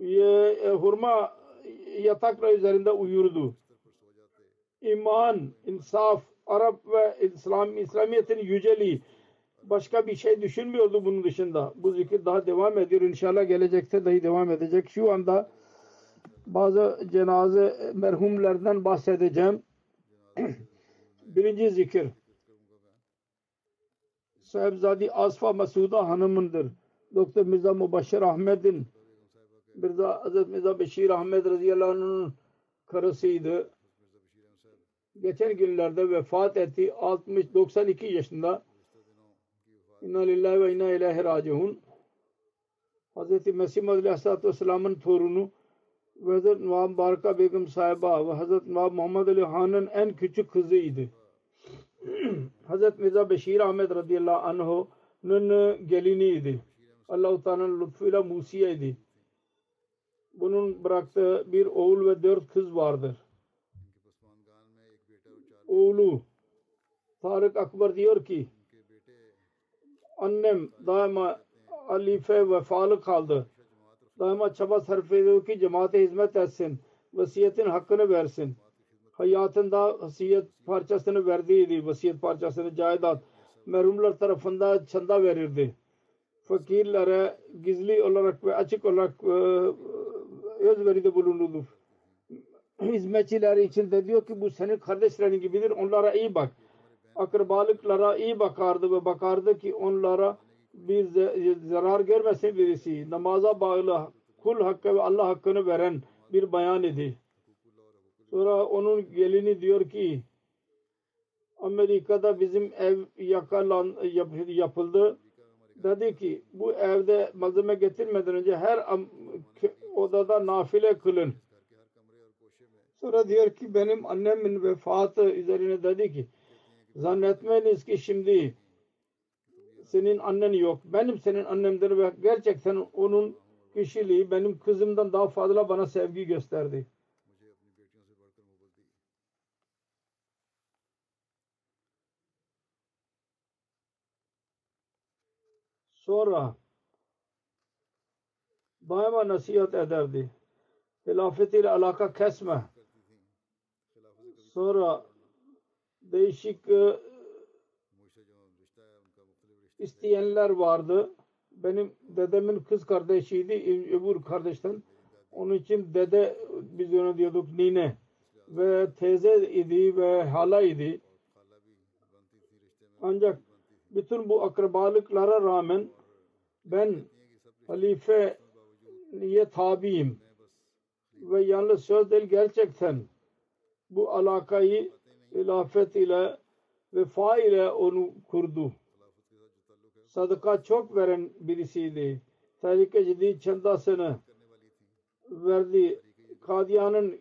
E, hurma yatakla üzerinde uyurdu. İman, insaf, Arap ve İslam, İslamiyet'in yüceliği başka bir şey düşünmüyordu bunun dışında. Bu zikir daha devam ediyor. İnşallah gelecekte dahi devam edecek. Şu anda bazı cenaze merhumlerden bahsedeceğim. Birinci zikir. Sahibzadi Asfa Masuda hanımındır. Doktor Mirza Mubashir Ahmet'in Mirza Hazret Mirza Beşir Ahmet radıyallahu anh'ın karısıydı. Geçen günlerde vefat etti. 60-92 yaşında. İnna lillahi ve inna ilahi raciun. Hazreti Mesih Aleyhisselatü Vesselam'ın torunu Hazret Nawab Baraka Begum sahiba ve Hazret Nawab Muhammed Ali Han'ın en küçük kızıydı. Hazret Mirza Beşir Ahmet radıyallahu anh'ın geliniydi. Allah-u Teala'nın lütfuyla Musiye'ydi. Bunun bıraktığı bir oğul ve dört kız vardır. Oğlu Tarık Akbar diyor ki annem daima halife vefalı kaldı. Daima çaba sarf ediyor ki cemaate hizmet etsin. Vasiyetin hakkını versin. Hayatında vasiyet parçasını verdiydi. Vasiyet parçasını cahidat. Merhumlar tarafından çanda verirdi. Fakirlere gizli olarak ve açık olarak e, özveride bulunurdu. Hizmetçiler için de diyor ki bu senin kardeşlerin gibidir. Onlara iyi bak. Akrabalıklara iyi bakardı ve bakardı ki onlara bir zarar görmesin birisi. Namaza bağlı kul hakkı ve Allah hakkını veren bir bayan idi. Sonra onun gelini diyor ki Amerika'da bizim ev yakalan yap, yapıldı. Dedi ki bu evde malzeme getirmeden önce her odada nafile kılın. Sonra diyor ki benim annemin vefatı üzerine dedi ki zannetmeyiniz ki şimdi senin annen yok. Benim senin annemdir ve gerçekten onun kişiliği benim kızımdan daha fazla bana sevgi gösterdi. Sonra daima nasihat ederdi. Hilafet ile alaka kesme. Sonra değişik e, isteyenler vardı. Benim dedemin kız kardeşiydi öbür kardeşten. Onun için dede biz ona diyorduk nine ve teyze idi ve hala idi. Ancak bütün bu akrabalıklara rağmen ben halifeye tabiyim ve yalnız söz değil gerçekten bu alakayı hilafet ile vefa ile onu kurdu. Sadaka çok veren birisiydi. Tehlike ciddi çandasını verdi. Kadiyanın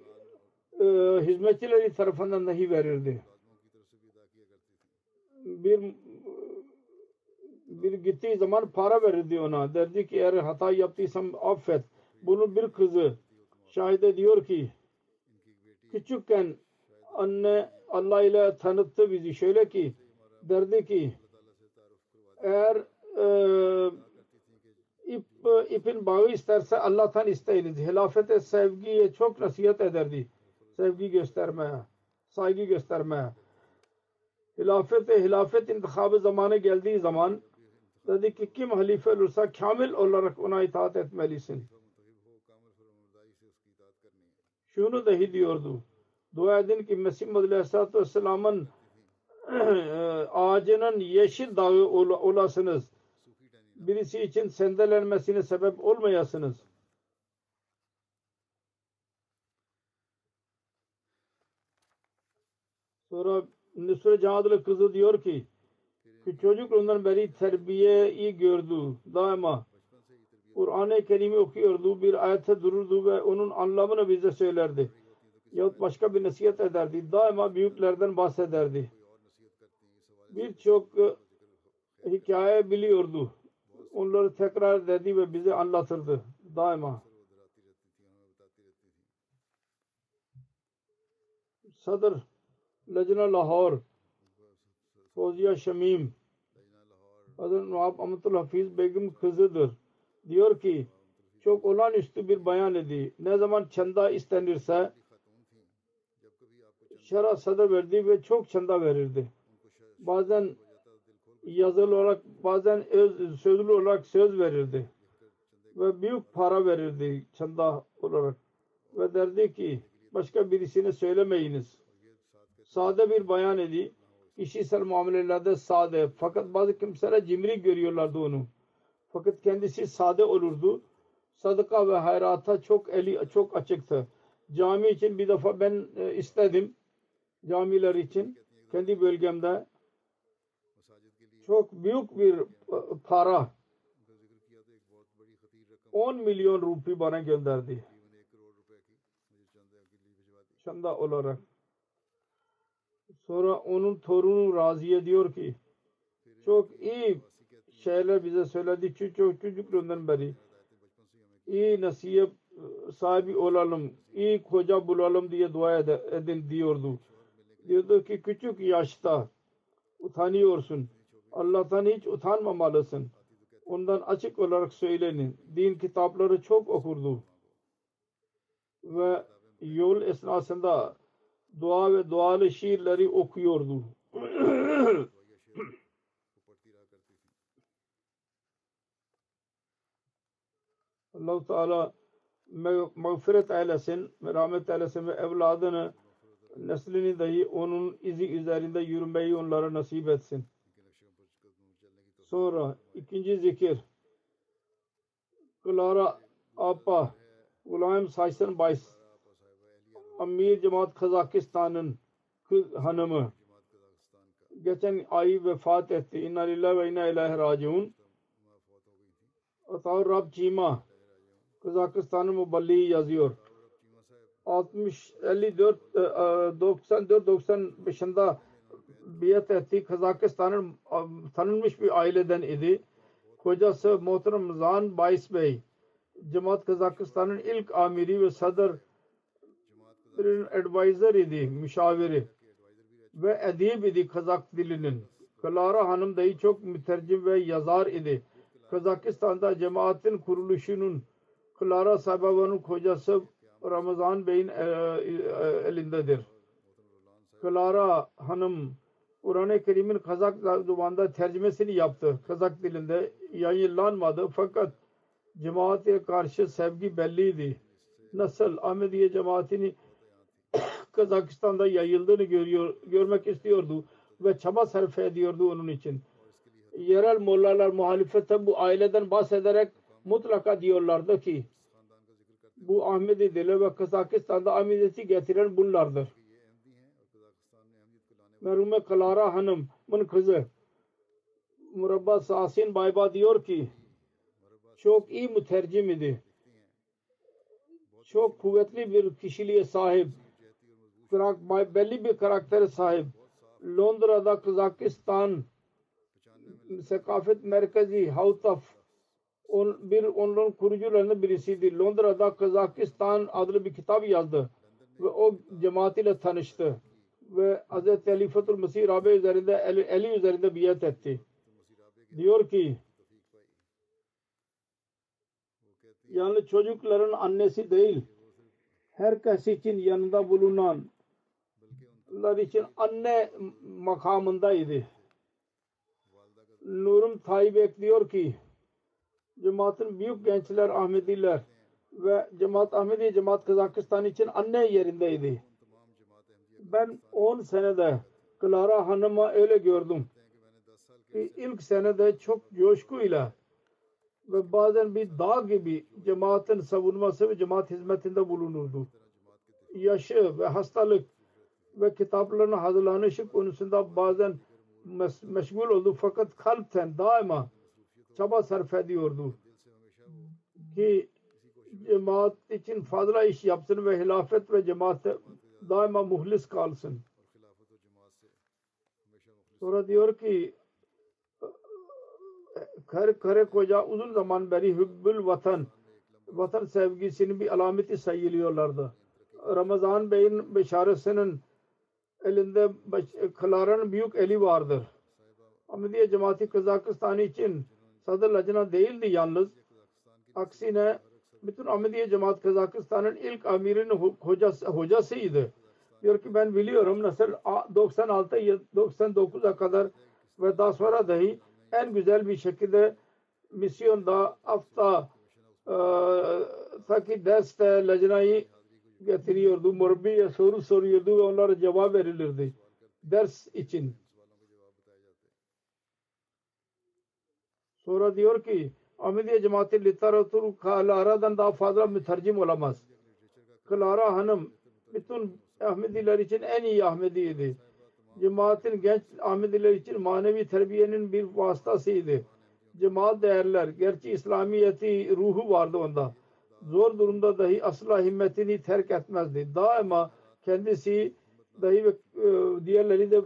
e, hizmetçileri tarafından dahi verirdi. Bir bir gittiği zaman para verirdi ona. Derdi ki eğer hata yaptıysam affet. Bunun bir kızı şahide diyor ki küçükken anne Allah ile tanıttı bizi. Şöyle ki derdi ki eğer e, ip, ipin bağı isterse Allah'tan isteyiniz. Hilafete sevgiye çok nasihat ederdi. Sevgi göstermeye, saygı göstermeye. Hilafete, hilafet intihabı zamanı geldiği zaman dedi ki kim halife olursa kamil olarak ona itaat etmelisin. Şunu dahi diyordu. Dua edin ki Mesih Muhammed Aleyhisselatü Vesselam'ın ağacının yeşil dağı ol, olasınız. Birisi için sendelenmesine sebep olmayasınız. Sonra Nusret Cahadlı kızı diyor ki ki çocukluğundan beri terbiyeyi gördü daima. Kur'an-ı Kerim'i okuyordu, bir ayette dururdu ve onun anlamını bize söylerdi. Yahut başka bir nasihat ederdi. Daima büyüklerden bahsederdi. Birçok hikaye biliyordu. Onları tekrar ederdi ve bize anlatırdı. Daima. Sadr Lajna Lahore Fozia Şamim Hazret Nuhab Amatul Hafiz Begum kızıdır. Diyor ki çok olağanüstü bir bayan idi. Ne zaman çanda istenirse şara sadr verdi ve çok çanda verirdi. Bazen yazılı olarak bazen öz, sözlü olarak söz verirdi. Ve büyük para verirdi çanda olarak. Ve derdi ki başka birisine söylemeyiniz. Sade bir bayan idi. Kişisel muamelelerde sade. Fakat bazı kimseler cimri görüyorlardı onu. Fakat kendisi sade olurdu. Sadaka ve hayrata çok eli çok açıktı. Cami için bir defa ben e, istedim. Camiler için kendi bölgemde çok büyük bir e, para 10 milyon rupi bana gönderdi. Çanda olarak. Sonra onun torunu Raziye diyor ki çok iyi şeyler bize söyledi çok, çok çocukluğundan beri. İyi nasihat sahibi olalım, iyi koca bulalım diye dua ed- edin diyordu. Diyordu ki küçük yaşta utanıyorsun. Allah'tan hiç utanmamalısın. Ondan açık olarak söylenin. Din kitapları çok okurdu. Ve yol esnasında dua ve dualı şiirleri okuyordu. Allah Teala mağfiret eylesin, merhamet eylesin ve evladını neslini dahi onun izi üzerinde yürümeyi onlara nasip etsin. Sonra ikinci zikir Clara Apa Gulam Saysan Bays Amir Cemaat Kazakistan'ın kız hanımı geçen ay vefat etti. İnna lillahi ve inna ilahi raciun. Ataur Rab Çima Kazakistan'ın muballi yazıyor. 60 54 94 95'inde biat etti. Kazakistan'ın tanınmış bir aileden idi. Kocası Muhterem Zan Bayis Bey. Cemaat Kazakistan'ın ilk amiri ve sadr advisor idi, müşaviri ve edib idi Kazak dilinin. Clara Hanım dahi çok mütercim ve yazar idi. Kazakistan'da cemaatin kuruluşunun Clara Sahibabanın kocası Ramazan Bey'in elindedir. Clara Hanım Kur'an-ı Kerim'in Kazak zamanda tercümesini yaptı. Kazak dilinde yayınlanmadı fakat cemaate karşı sevgi belliydi. Nasıl Ahmediye cemaatini Kazakistan'da yayıldığını görüyor, görmek istiyordu ve çaba sarf ediyordu onun için. Yerel mollalar muhalefete bu aileden bahsederek mutlaka diyorlardı ki bu Ahmedi dili ve Kazakistan'da Ahmediyeti getiren bunlardır. Merhume Clara Hanım'ın kızı Murabba Sasin Bayba diyor ki çok iyi mütercim idi. Çok kuvvetli bir kişiliğe sahip. Belli bir karaktere sahip. Londra'da Kazakistan Sekafet Merkezi Havtaf on, bir onların kurucularından birisiydi. Londra'da Kazakistan adlı bir kitap yazdı. Ve o cemaat ile tanıştı. Ve Hz. Ali Fethul Mesih Rabi üzerinde, eli, eli üzerinde biat etti. Diyor ki yani çocukların annesi değil herkes için yanında bulunan için anne makamındaydı. Nurum Tayyip diyor ki cemaatin büyük gençler Ahmediler ve cemaat Ahmedi cemaat Kazakistan için anne yerindeydi. Ben 10 senede Clara Hanım'a öyle gördüm. İlk senede çok coşkuyla ve bazen bir dağ gibi cemaatin savunması ve cemaat hizmetinde bulunurdu. Yaşı ve hastalık ve kitaplarının hazırlanışı konusunda bazen mes- meşgul oldu. Fakat kalpten daima çaba sarf ediyordu. Ki cemaat için fazla iş yapsın ve hilafet ve cemaate daima muhlis kalsın. Sonra diyor ki kar kare koca uzun zaman beri hübbül vatan vatan sevgisinin bir alameti sayılıyorlardı. Ramazan Bey'in beşaresinin elinde Clara'nın büyük eli vardır. Ahmediye cemaati Kazakistan için Sadr Lacna değildi yalnız. Aksine bütün Ahmediye cemaat Kazakistan'ın ilk amirinin ho- hocası, hocasıydı. Diyor ki ben biliyorum nasıl a- 96 yıl- 99'a kadar ve daha sonra dahi en güzel bir şekilde misyonda hafta e, taki derste lacnayı getiriyordu. Murabbiye soru soruyordu ve onlara cevap verilirdi. Ders için. Sonra diyor ki Ahmediye cemaati literatür Clara'dan daha fazla mütercim olamaz. Clara Hanım bütün Ahmediler için en iyi Ahmediydi. Cemaatin genç Ahmediler için manevi terbiyenin bir vasıtasıydı. Cemaat değerler, gerçi İslamiyeti ruhu vardı onda. Zor durumda dahi asla himmetini terk etmezdi. Daima kendisi dahi ve e, diğerleri de e,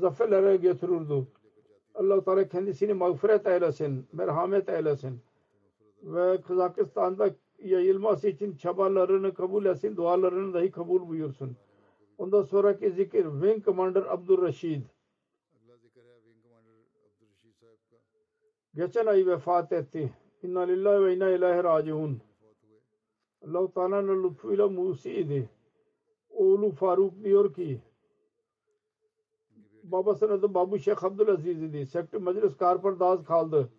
zaferlere götürürdü allah Teala kendisini mağfiret eylesin, merhamet eylesin. Ve Kazakistan'da yayılması için çabalarını kabul etsin, dualarını dahi kabul buyursun. Ondan sonraki zikir Wing Commander Abdurrashid. Geçen ay vefat etti. İnna lillahi ve inna ilahi raciun. Allah-u Teala'nın lütfuyla Musi idi. Oğlu Faruk diyor ki babasının adı Babu Şeyh Abdülaziz idi. Sekreteri Meclis Karpardaz kaldı.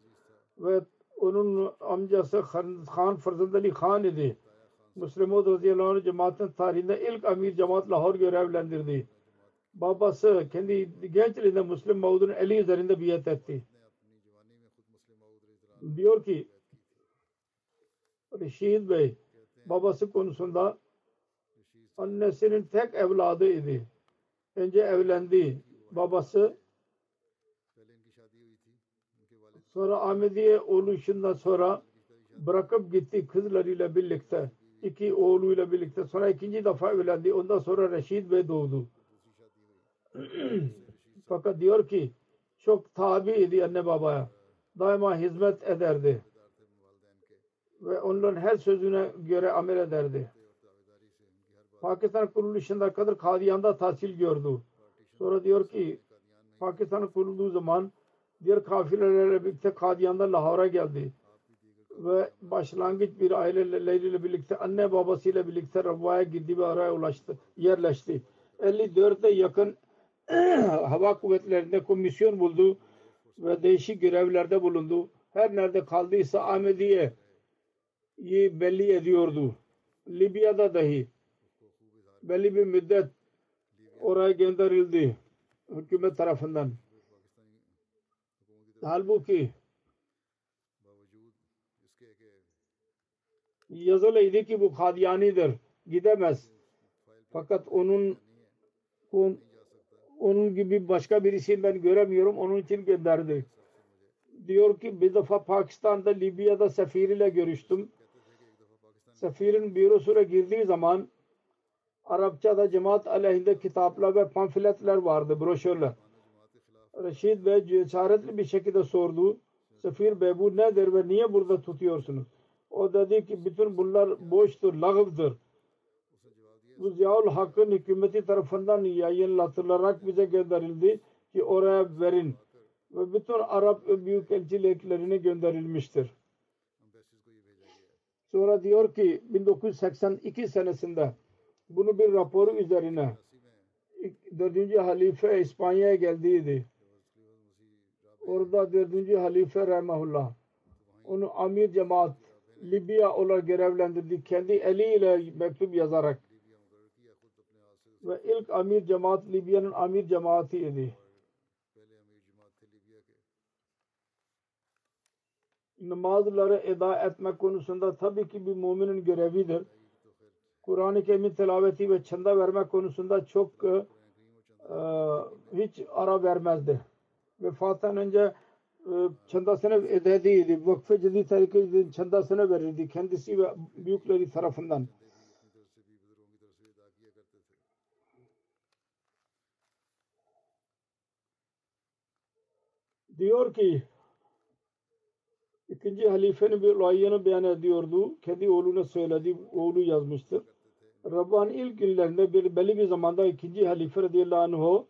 Ve onun amcası Khan, Farzand Ali Khan idi. Müslüm Maud radıyallahu anh cemaatin tarihinde ilk amir cemaat Lahor görevlendirdi. Babası kendi gençliğinde Müslüm Maud'un eli üzerinde biat etti. Diyor ki Reşid Bey babası konusunda annesinin tek evladı idi. Önce evlendi babası sonra Ahmediye oluşundan sonra bırakıp gitti kızlarıyla birlikte. iki oğluyla birlikte. Sonra ikinci defa evlendi. Ondan sonra Reşid Bey doğdu. Fakat diyor ki çok tabi idi anne babaya. Daima hizmet ederdi. Ve onların her sözüne göre amel ederdi. Pakistan kuruluşunda kadar Kadiyan'da tahsil gördü. Sonra diyor ki Pakistan kurulduğu zaman diğer kafilelerle birlikte Kadiyan'da Lahor'a geldi. Ve başlangıç bir aileleriyle birlikte anne babasıyla birlikte Rabba'ya gitti ve oraya ulaştı, yerleşti. 54'e yakın hava kuvvetlerinde komisyon buldu ve değişik görevlerde bulundu. Her nerede kaldıysa Ahmediye belli ediyordu. Libya'da dahi belli bir müddet oraya gönderildi hükümet tarafından. Halbuki yazılıydı ki bu Kadiyani'dir. Gidemez. Fakat onun on, onun gibi başka birisini ben göremiyorum. Onun için gönderdi. Diyor ki bir defa Pakistan'da Libya'da sefiriyle görüştüm. Sefirin bürosuna girdiği zaman Arapçada cemaat aleyhinde kitaplar ve pamfletler vardı, broşürler. Reşid Bey cesaretli bir şekilde sordu. Sefir Bey bu nedir ve niye burada tutuyorsunuz? O dedi ki bütün bunlar boştur, lağıvdır. Bu Ziyaul Hakk'ın hükümeti tarafından yayınlatılarak bize gönderildi ki oraya verin. Ve bütün Arap büyükelçiliklerine gönderilmiştir. Sonra diyor ki 1982 senesinde bunu bir raporu üzerine dördüncü halife İspanya'ya geldiydi. Orada dördüncü halife Rahimahullah onu amir cemaat Libya olarak görevlendirdi. Kendi eliyle mektup yazarak ve ilk amir cemaat Libya'nın amir cemaatiydi. namazları eda etmek konusunda tabii ki bir müminin görevidir. Kur'an-ı Kerim'in tilaveti ve çanda vermek konusunda çok e, e, hiç ara vermezdi. Vefattan önce e, çandasını ödediydi. Vakfı ciddi tarikı çandasını verirdi. Kendisi ve büyükleri tarafından. Diyor ki ikinci halifenin bir olayını beyan ediyordu. Kendi oğluna söyledi. Oğlu yazmıştır. Rabbani ilk günlerinde bir belli bir zamanda ikinci halife radıyallahu anh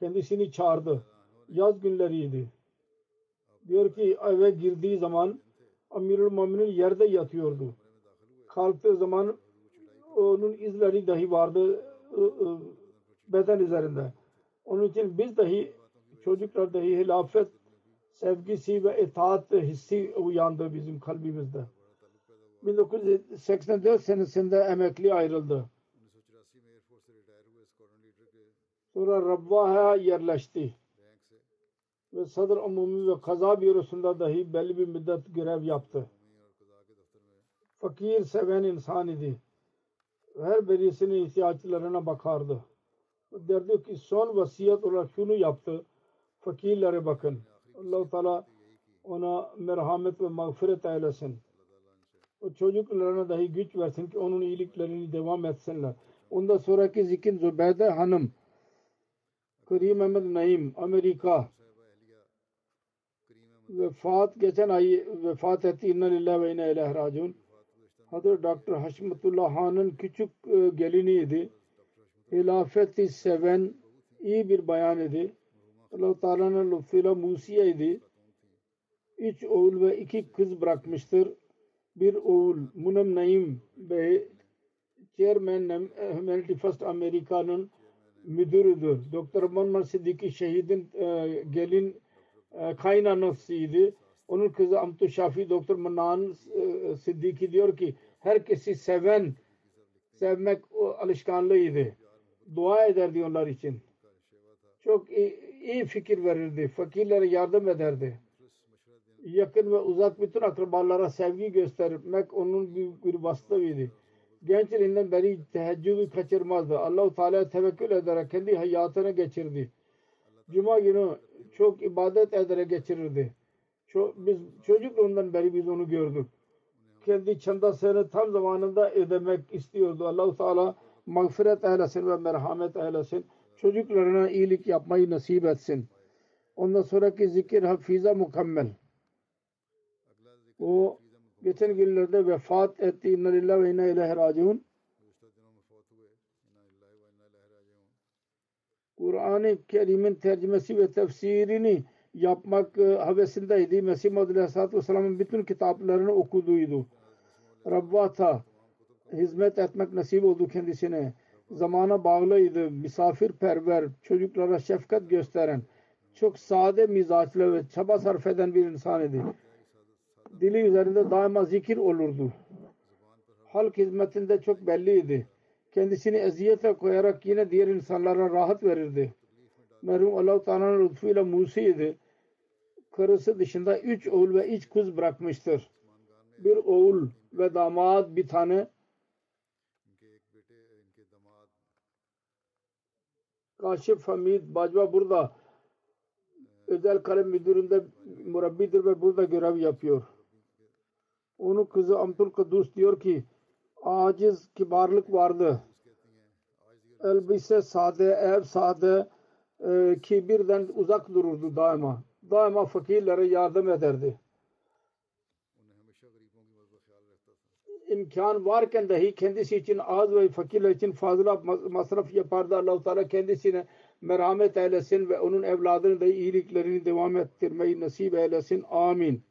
kendisini çağırdı. Yaz günleriydi. Diyor ki eve girdiği zaman Amirul Muminin yerde yatıyordu. Kalktığı zaman onun izleri dahi vardı beden üzerinde. Onun için biz dahi çocuklar dahi hilafet sevgisi ve itaat hissi uyandı bizim kalbimizde. 1984 senesinde emekli ayrıldı. Sonra Rabbaha'ya yerleşti. Ve Sadr Umumi ve Kaza Bürosu'nda dahi belli bir müddet görev yaptı. Fakir seven insan idi. Her birisinin ihtiyaçlarına bakardı. Derdi ki son vasiyet olarak şunu yaptı. Fakirlere bakın allah Teala ona merhamet ve mağfiret eylesin. O çocuklarına dahi güç versin ki onun iyiliklerini devam etsinler. Ondan sonraki zikin Zübeyde Hanım, Karim Ahmet Naim, Amerika vefat geçen ay vefat etti. İnna lillahi ve inna ileyhi raciun. Hazreti Doktor Haşmetullah Han'ın küçük e, geliniydi. Hilafeti seven iyi bir bayan idi. Allah-u Teala'nın lütfuyla Musiye idi. Üç oğul ve iki kız bırakmıştır. Bir oğul Munam Naim Bey Chairman Humanity First Amerika'nın müdürüdür. Dr. Muhammad Siddiqui şehidin e, gelin e, kaynanasıydı. Onun kızı Amtu Şafi Doktor Manan e, Siddiqui diyor ki herkesi seven sevmek o alışkanlığıydı. Dua ederdi onlar için. Çok iyi, iyi fikir verirdi. Fakirlere yardım ederdi. Yakın ve uzak bütün akrabalara sevgi göstermek onun büyük bir vasıfıydı. Gençliğinden beri teheccüdü kaçırmazdı. Allah-u Teala'ya tevekkül ederek kendi hayatını geçirdi. Cuma günü çok ibadet ederek geçirirdi. Çok, biz çocukluğundan beri biz onu gördük. Kendi çandasını tam zamanında ödemek istiyordu. Allah-u Teala mağfiret eylesin ve merhamet eylesin. Çocuklarına iyilik yapmayı nasip etsin. Ondan sonraki zikir hafiza mükemmel. O geçen günlerde vefat etti. İnna lillahi ve inna ilahi raciun. Kur'an-ı Kerim'in tercümesi ve tefsirini yapmak e, havesindeydi. Mesih Madhu Aleyhisselatü Vesselam'ın bütün kitaplarını okuduydu. Rabbata hizmet etmek nasip oldu kendisine. Zamana bağlıydı. Misafirperver, çocuklara şefkat gösteren, çok sade mizaçlı ve çaba sarf eden bir insan idi. Dili üzerinde daima zikir olurdu. Halk hizmetinde çok belliydi. Kendisini eziyete koyarak yine diğer insanlara rahat verirdi. Merhum Allah-u Teala'nın lütfuyla Musi'ydi. Karısı dışında üç oğul ve üç kız bırakmıştır. Bir oğul ve damat bir tane Kaşif Hamid Bacva burada özel kalem müdüründe murabbidir ve burada görev yapıyor. Onun kızı Amtul Kudus diyor ki aciz kibarlık vardı. Elbise sade, ev sade, e, kibirden uzak dururdu daima. Daima fakirlere yardım ederdi. imkan varken dahi kendisi için az ve fakirler için fazla masraf yapar da allah Teala kendisine merhamet eylesin ve onun evladının da iyiliklerini devam ettirmeyi nasip eylesin. Amin.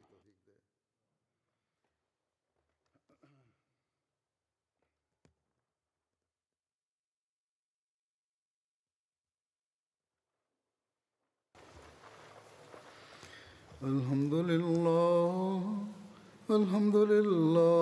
Elhamdülillah, elhamdülillah.